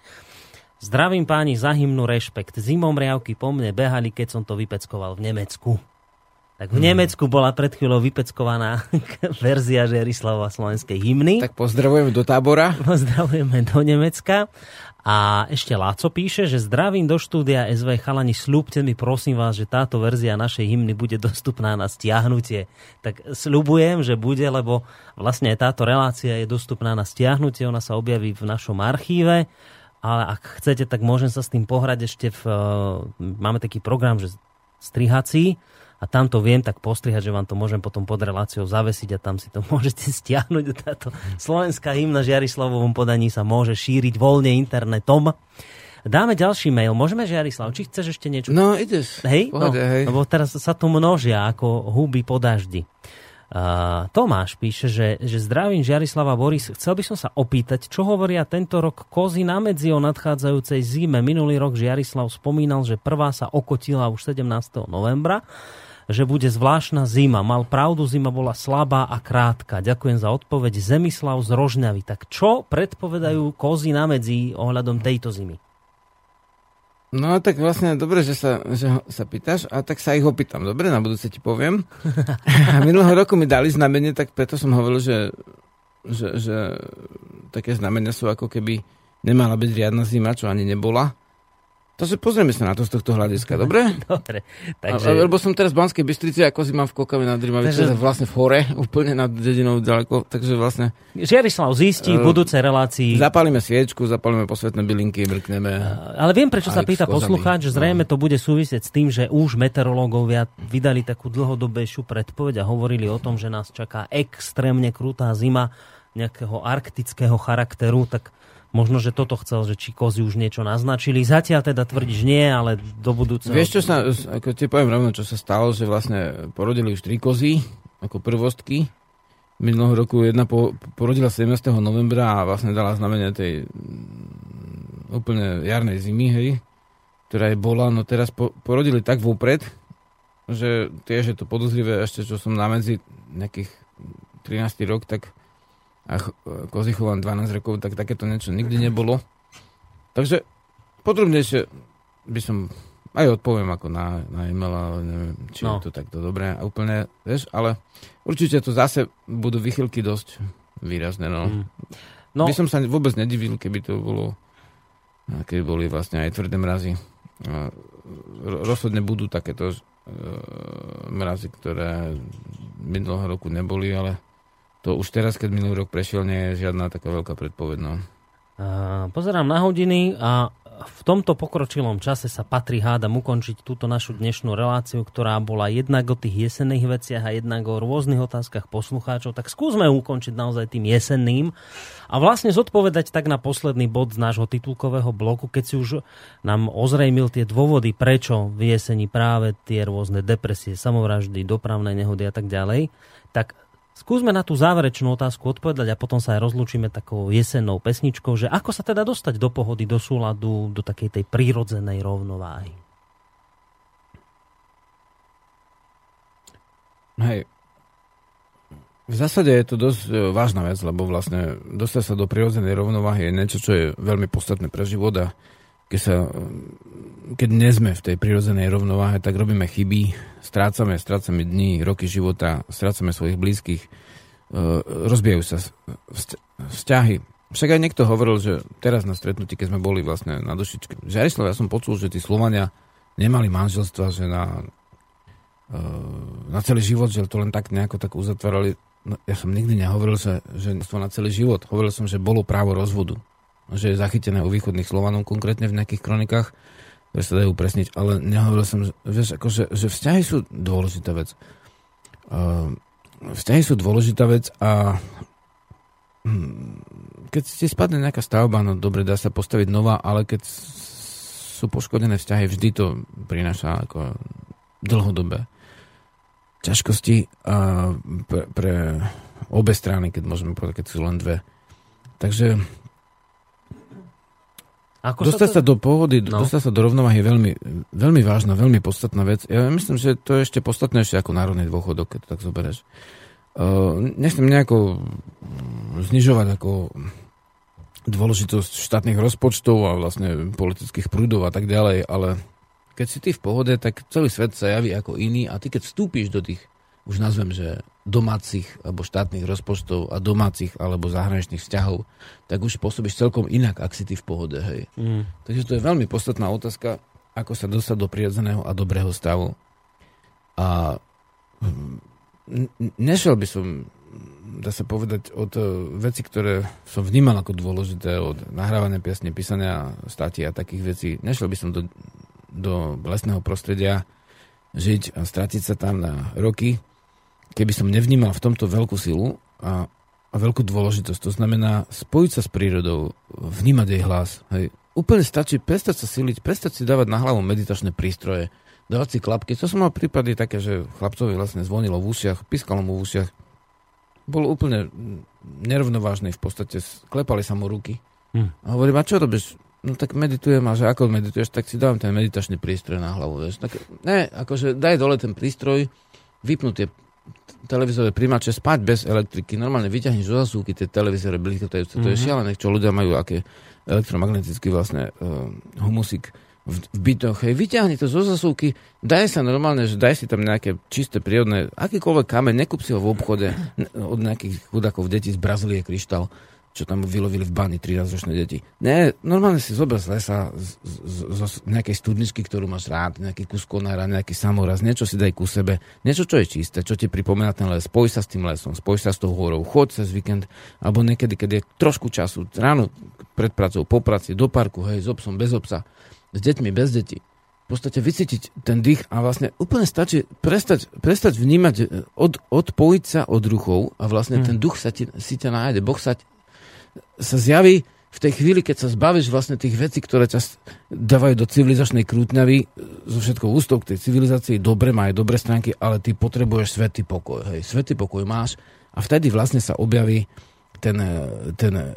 Zdravím páni za hymnu rešpekt. Zimom riavky po mne behali, keď som to vypeckoval v Nemecku. Tak v hmm. Nemecku bola pred chvíľou vypeckovaná verzia Žerislava slovenskej hymny. Tak pozdravujeme do tábora. Pozdravujeme do Nemecka. A ešte Láco píše, že zdravím do štúdia SV Chalani, slúbte mi prosím vás, že táto verzia našej hymny bude dostupná na stiahnutie. Tak slúbujem, že bude, lebo vlastne táto relácia je dostupná na stiahnutie, ona sa objaví v našom archíve, ale ak chcete, tak môžem sa s tým pohrať ešte v... Máme taký program, že strihací, a tam to viem tak postrihať, že vám to môžem potom pod reláciou zavesiť a tam si to môžete stiahnuť. Táto slovenská hymna Žiarislavovom podaní sa môže šíriť voľne internetom. Dáme ďalší mail. Môžeme, Žiarislav, či chceš ešte niečo? No, ideš. Hej? Pohode, no, hej. Lebo teraz sa tu množia ako huby po daždi. Uh, Tomáš píše, že, že zdravím Žiarislava Boris. Chcel by som sa opýtať, čo hovoria tento rok kozy na medzi o nadchádzajúcej zime. Minulý rok Žiarislav spomínal, že prvá sa okotila už 17. novembra že bude zvláštna zima. Mal pravdu, zima bola slabá a krátka. Ďakujem za odpoveď. Zemislav z Rožňavy. Tak čo predpovedajú kozy na medzi ohľadom tejto zimy? No tak vlastne dobre, že sa, že sa pýtaš a tak sa ich opýtam. Dobre, na budúce ti poviem. A minulého roku mi dali znamenie, tak preto som hovoril, že, že, že také znamenia sú ako keby nemala byť riadna zima, čo ani nebola. Takže pozrieme sa na to z tohto hľadiska, dobre? Dobre. Takže... A, lebo som teraz v Banskej Bystrici, ako si mám v Kokave nad Rímavicou, takže... vlastne v hore, úplne nad dedinou ďaleko, takže vlastne... Žiarislav zistí uh, v budúcej relácii... Zapálime sviečku, zapálime posvetné bylinky, mrkneme... Uh, ale viem, prečo sa pýta poslucháč, že zrejme no. to bude súvisieť s tým, že už meteorológovia vydali takú dlhodobejšiu predpoveď a hovorili o tom, že nás čaká extrémne krutá zima nejakého arktického charakteru, tak Možno, že toto chcel, že či kozy už niečo naznačili. Zatiaľ teda tvrdíš nie, ale do budúceho... Vieš, čo sa, ako ti poviem rovno, čo sa stalo, že vlastne porodili už tri kozy, ako prvostky. Minulého roku jedna po, porodila 17. novembra a vlastne dala znamenie tej mm, úplne jarnej zimy, hej, ktorá je bola, no teraz po, porodili tak vopred, že tiež je to podozrivé, ešte čo som na medzi nejakých 13. rok, tak a Kozichovan 12 rokov, tak takéto niečo nikdy nebolo. Takže podrobnejšie by som aj odpoviem ako na, na e-mail, ale neviem, či no. je to takto dobré a úplne, vieš, ale určite to zase budú vychylky dosť výrazné, no. Mm. no. By som sa vôbec nedivil, keby to bolo, keby boli vlastne aj tvrdé mrazy. Rozhodne budú takéto e, mrazy, ktoré minulého roku neboli, ale to už teraz, keď minulý rok prešiel, nie je žiadna taká veľká predpoveď. No. Pozerám na hodiny a v tomto pokročilom čase sa patrí hádam ukončiť túto našu dnešnú reláciu, ktorá bola jednak o tých jesenných veciach a jednak o rôznych otázkach poslucháčov. Tak skúsme ukončiť naozaj tým jesenným a vlastne zodpovedať tak na posledný bod z nášho titulkového bloku, keď si už nám ozrejmil tie dôvody, prečo v jeseni práve tie rôzne depresie, samovraždy, dopravné nehody a tak ďalej. Tak Skúsme na tú záverečnú otázku odpovedať a potom sa aj rozlúčime takou jesennou pesničkou, že ako sa teda dostať do pohody, do súladu, do takej tej prírodzenej rovnováhy. Hej. V zásade je to dosť e, vážna vec, lebo vlastne dostať sa do prírodzenej rovnováhy je niečo, čo je veľmi podstatné pre život a keď, sa, keď nie sme v tej prirodzenej rovnováhe, tak robíme chyby, strácame, strácame dní, roky života, strácame svojich blízkych, e, rozbijajú sa vzťahy. Však aj niekto hovoril, že teraz na stretnutí, keď sme boli vlastne na Dušičke, že aj ja som počul, že tí Slovania nemali manželstva, že na, e, na celý život, že to len tak nejako tak uzatvárali. No, ja som nikdy nehovoril, že, že na celý život. Hovoril som, že bolo právo rozvodu že je zachytené u východných Slovanov, konkrétne v nejakých kronikách, ktoré sa dajú presniť, ale nehovoril som, že, vieš, akože, že vzťahy sú dôležitá vec. Uh, vzťahy sú dôležitá vec a hm, keď si spadne nejaká stavba, no dobre, dá sa postaviť nová, ale keď sú poškodené vzťahy, vždy to prináša ako dlhodobé ťažkosti a pre, pre obe strany, keď môžeme povedať, keď sú len dve. Takže Ako Dostať sa, sa do pohody, No. no. dostať sa do rovnováhy je veľmi, veľmi vážna, veľmi podstatná vec. Ja myslím, že to je ešte podstatnejšie ako národný dôchodok, keď to tak zoberieš. Uh, nechcem nejako mm, znižovať ako dôležitosť štátnych rozpočtov a vlastne politických prúdov a tak ďalej, ale keď si ty v pohode, tak celý svet sa javí ako iný a ty keď vstúpiš do tých, už nazvem, že domácich alebo štátnych rozpočtov a domácich alebo zahraničných vzťahov, tak už pôsobíš celkom inak, ak si ty v pohode, hej. Mm. Takže to je veľmi podstatná otázka, ako sa dostať do prirodzeného a dobrého stavu. A mm, nešiel by som, dá sa povedať, od e, veci, ktoré som vnímal ako dôležité, od nahrávania piesne, písania stati a takých vecí. Nešiel by som do, do lesného prostredia žiť a stratiť sa tam na roky, keby som nevnímal v tomto veľkú silu a, a veľkú dôležitosť. To znamená spojiť sa s prírodou, vnímať jej hlas. Hej. Úplne stačí prestať sa siliť, prestať si dávať na hlavu meditačné prístroje, dávať si klapky. To som mal prípady také, že chlapcovi vlastne zvonilo v ušiach, piskalo mu v ušiach. Bol úplne nerovnovážny v podstate, klepali sa mu ruky. Hm. A hovorím, a čo robíš? No tak meditujem a že ako medituješ, tak si dávam ten meditačný prístroj na hlavu. Vieš. Tak, ne, akože daj dole ten prístroj, vypnú tie televízore príjmače, spať bez elektriky, normálne vyťahni zo zasúky tie televízore blikotajúce. To je Mhm. šialené, čo ľudia majú, aké elektromagnetický vlastne uh, humusik v, v bytoch. Hej, vyťahni to zo zasúky, daj sa normálne, že daj si tam nejaké čisté prírodné, akýkoľvek kameň, nekúp si ho v obchode od nejakých chudákov detí z Brazílie kryštál, čo tam vylovili v bani 13-ročné deti. Ne, normálne si zober z lesa, z, z, z, z nejakej studničky, ktorú máš rád, nejaký kus konára, nejaký samoraz, niečo si daj ku sebe, niečo, čo je čisté, čo ti pripomína ten les, spoj sa s tým lesom, spoj sa s tou horou, chod cez víkend, alebo niekedy, keď je trošku času, ráno pred pracou, po práci, do parku, hej, s obsom, bez obsa, s deťmi, bez detí. V podstate vycítiť ten dých a vlastne úplne stačí prestať, prestať vnímať, e, od, odpojiť sa od ruchov a vlastne Hmm. ten duch sa ti, si ťa nájde. Boh sa, sa zjaví v tej chvíli, keď sa zbavíš vlastne tých vecí, ktoré ťa dávajú do civilizačnej krútňavy, e, so všetkou ústou k tej civilizácii, dobre má aj dobré stránky, ale ty potrebuješ svetý pokoj. Hej, svetý pokoj máš a vtedy vlastne sa objaví ten, e, ten uh,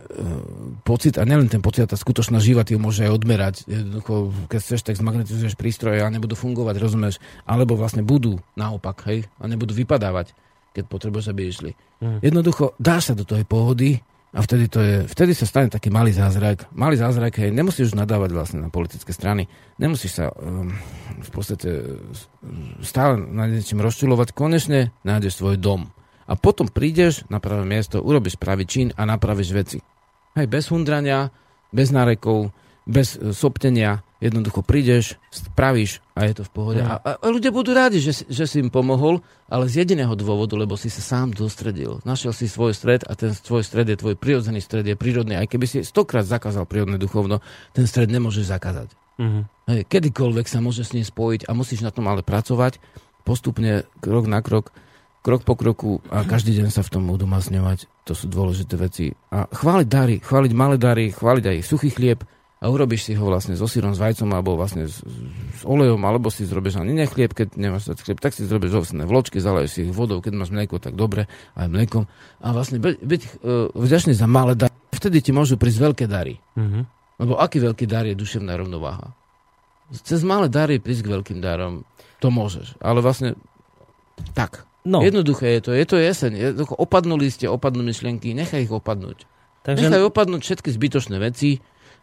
pocit, a nielen ten pocit, a tá skutočná živa ty ho môže aj odmerať. Jednoducho, keď chceš, tak zmagnetizuješ prístroje a nebudú fungovať, rozumieš? Alebo vlastne budú naopak, hej? A nebudú vypadávať, keď potrebuješ, aby išli. Mm. Jednoducho, dáš sa do tej pohody a vtedy, to je, vtedy sa stane taký malý zázrak. Malý zázrak, hej, nemusíš už nadávať vlastne na politické strany, nemusíš sa um, v podstate stále na niečím rozčulovať, konečne nájdeš svoj dom. A potom prídeš na pravé miesto, urobíš pravý čin a napravíš veci. Hej, bez hundrania, bez nárekov, bez e, soptenia, jednoducho prídeš, spravíš a je to v pohode. Mm. A, a, ľudia budú rádi, že, si- že si im pomohol, ale z jediného dôvodu, lebo si sa sám dostredil. Našiel si svoj stred a ten svoj stred je tvoj prirodzený stred, je prírodný. Aj keby si stokrát zakázal prírodné duchovno, ten stred nemôžeš zakázať. Mhm. Hej, kedykoľvek sa môže s ním spojiť a musíš na tom ale pracovať postupne, krok na krok, krok po kroku a každý deň sa v tom udomazňovať. To sú dôležité veci. A chváliť dary, chváliť malé dary, chváliť aj suchý chlieb a urobíš si ho vlastne so sírom, s vajcom alebo vlastne s, s olejom, alebo si zrobíš ani nechlieb, keď nemáš dať chlieb, tak si zrobíš ovsené vločky, zaleješ si ich vodou, keď máš mlieko, tak dobre, aj mliekom. A vlastne byť, byť uh, vďačný za malé dary. Vtedy ti môžu prísť veľké dary. Mhm. Lebo aký veľký dar je duševná rovnováha? Cez malé dary prísť k veľkým darom, to môžeš. Ale vlastne tak. No, Jednoduché je to. Je to jeseň. Jednoducho opadnuli ste, opadnú myšlienky, nechaj ich opadnúť. takže Nechaj opadnúť všetky zbytočné veci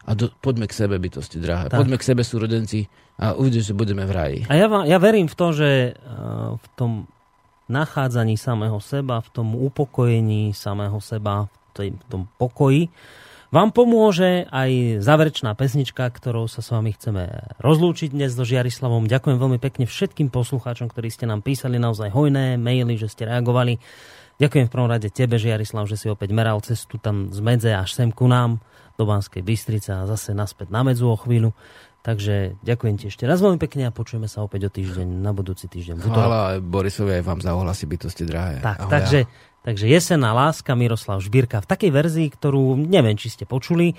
a do, poďme k sebe, bytosti drahé. Tak. Poďme k sebe, súrodenci, a uvidíš, že budeme v raji. A ja, va- ja verím v to, že eh, v tom nachádzaní samého seba, v tom upokojení samého seba, v, tej, v tom pokoji, vám pomôže aj záverečná pesnička, ktorou sa s vami chceme rozlúčiť dnes so Žiarislavom. Ďakujem veľmi pekne všetkým poslucháčom, ktorí ste nám písali naozaj hojné maily, že ste reagovali. Ďakujem v prvom rade tebe, Žiarislav, že si opäť meral cestu tam z medze až sem ku nám do Banskej Bystrice a zase naspäť na medzu o chvíľu. Takže ďakujem ti ešte raz veľmi pekne a počujeme sa opäť o týždeň, na budúci týždeň. Chvála Borisovi aj vám za ohlasy bytosti drahé. Tak, Ahoj, takže, takže Jesená láska Miroslav Žbírka v takej verzii, ktorú neviem, či ste počuli,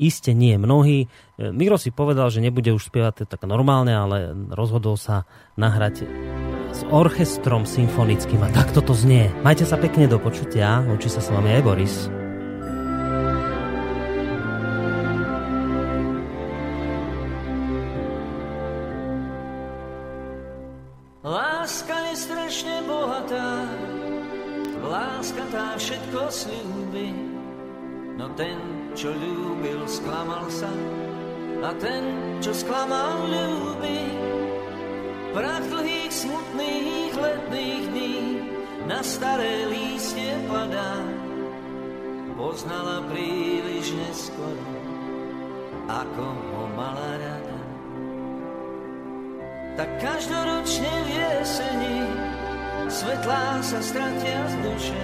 Iste nie mnohí. E, Miro si povedal, že nebude už spievať tak normálne, ale rozhodol sa nahrať s orchestrom symfonickým a takto to znie. Majte sa pekne do počutia, učí sa s vami aj Boris. Láska je strašne bohatá, láska tá všetko slúbi, no ten, čo ľúbil, sklamal sa. A ten, čo sklamal, ľúbi. Prach dlhých, smutných letných dní na staré lístie padá. Poznala príliš neskoro, ako ho mala rada. Tak každoročne v jeseni svetlá sa stratia z duše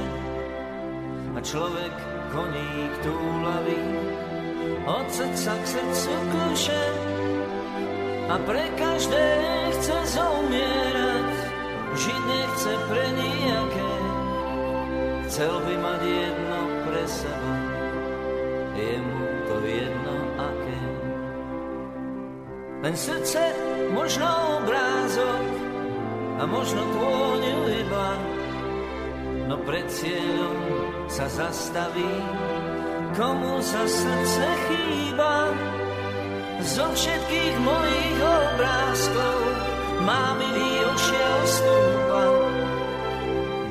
a človek koník túlavý od srdca k srdcu kľúše a pre každé chce zomierať, žiť nechce pre nijaké. Chcel by mať jedno pre seba, je mu to jedno aké. Len srdce možno obrázok a možno tvôňu iba, no pred cieľom sa zastaví komu sa srdce chýba. Zo všetkých mojich obrázkov má milý ošiel stúpa.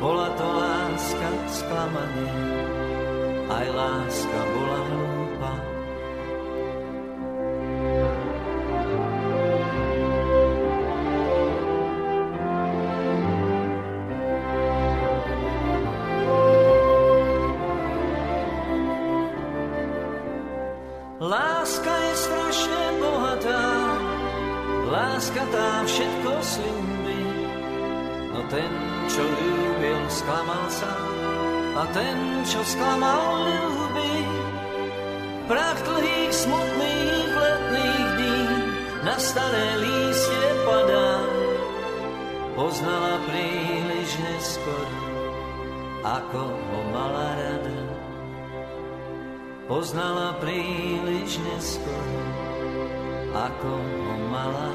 Bola to láska sklamanie, aj láska bola hlúpa. Staré lístie padá. Poznala príliš neskoro, ako ho mala rada poznala príliš neskoro, ako ho mala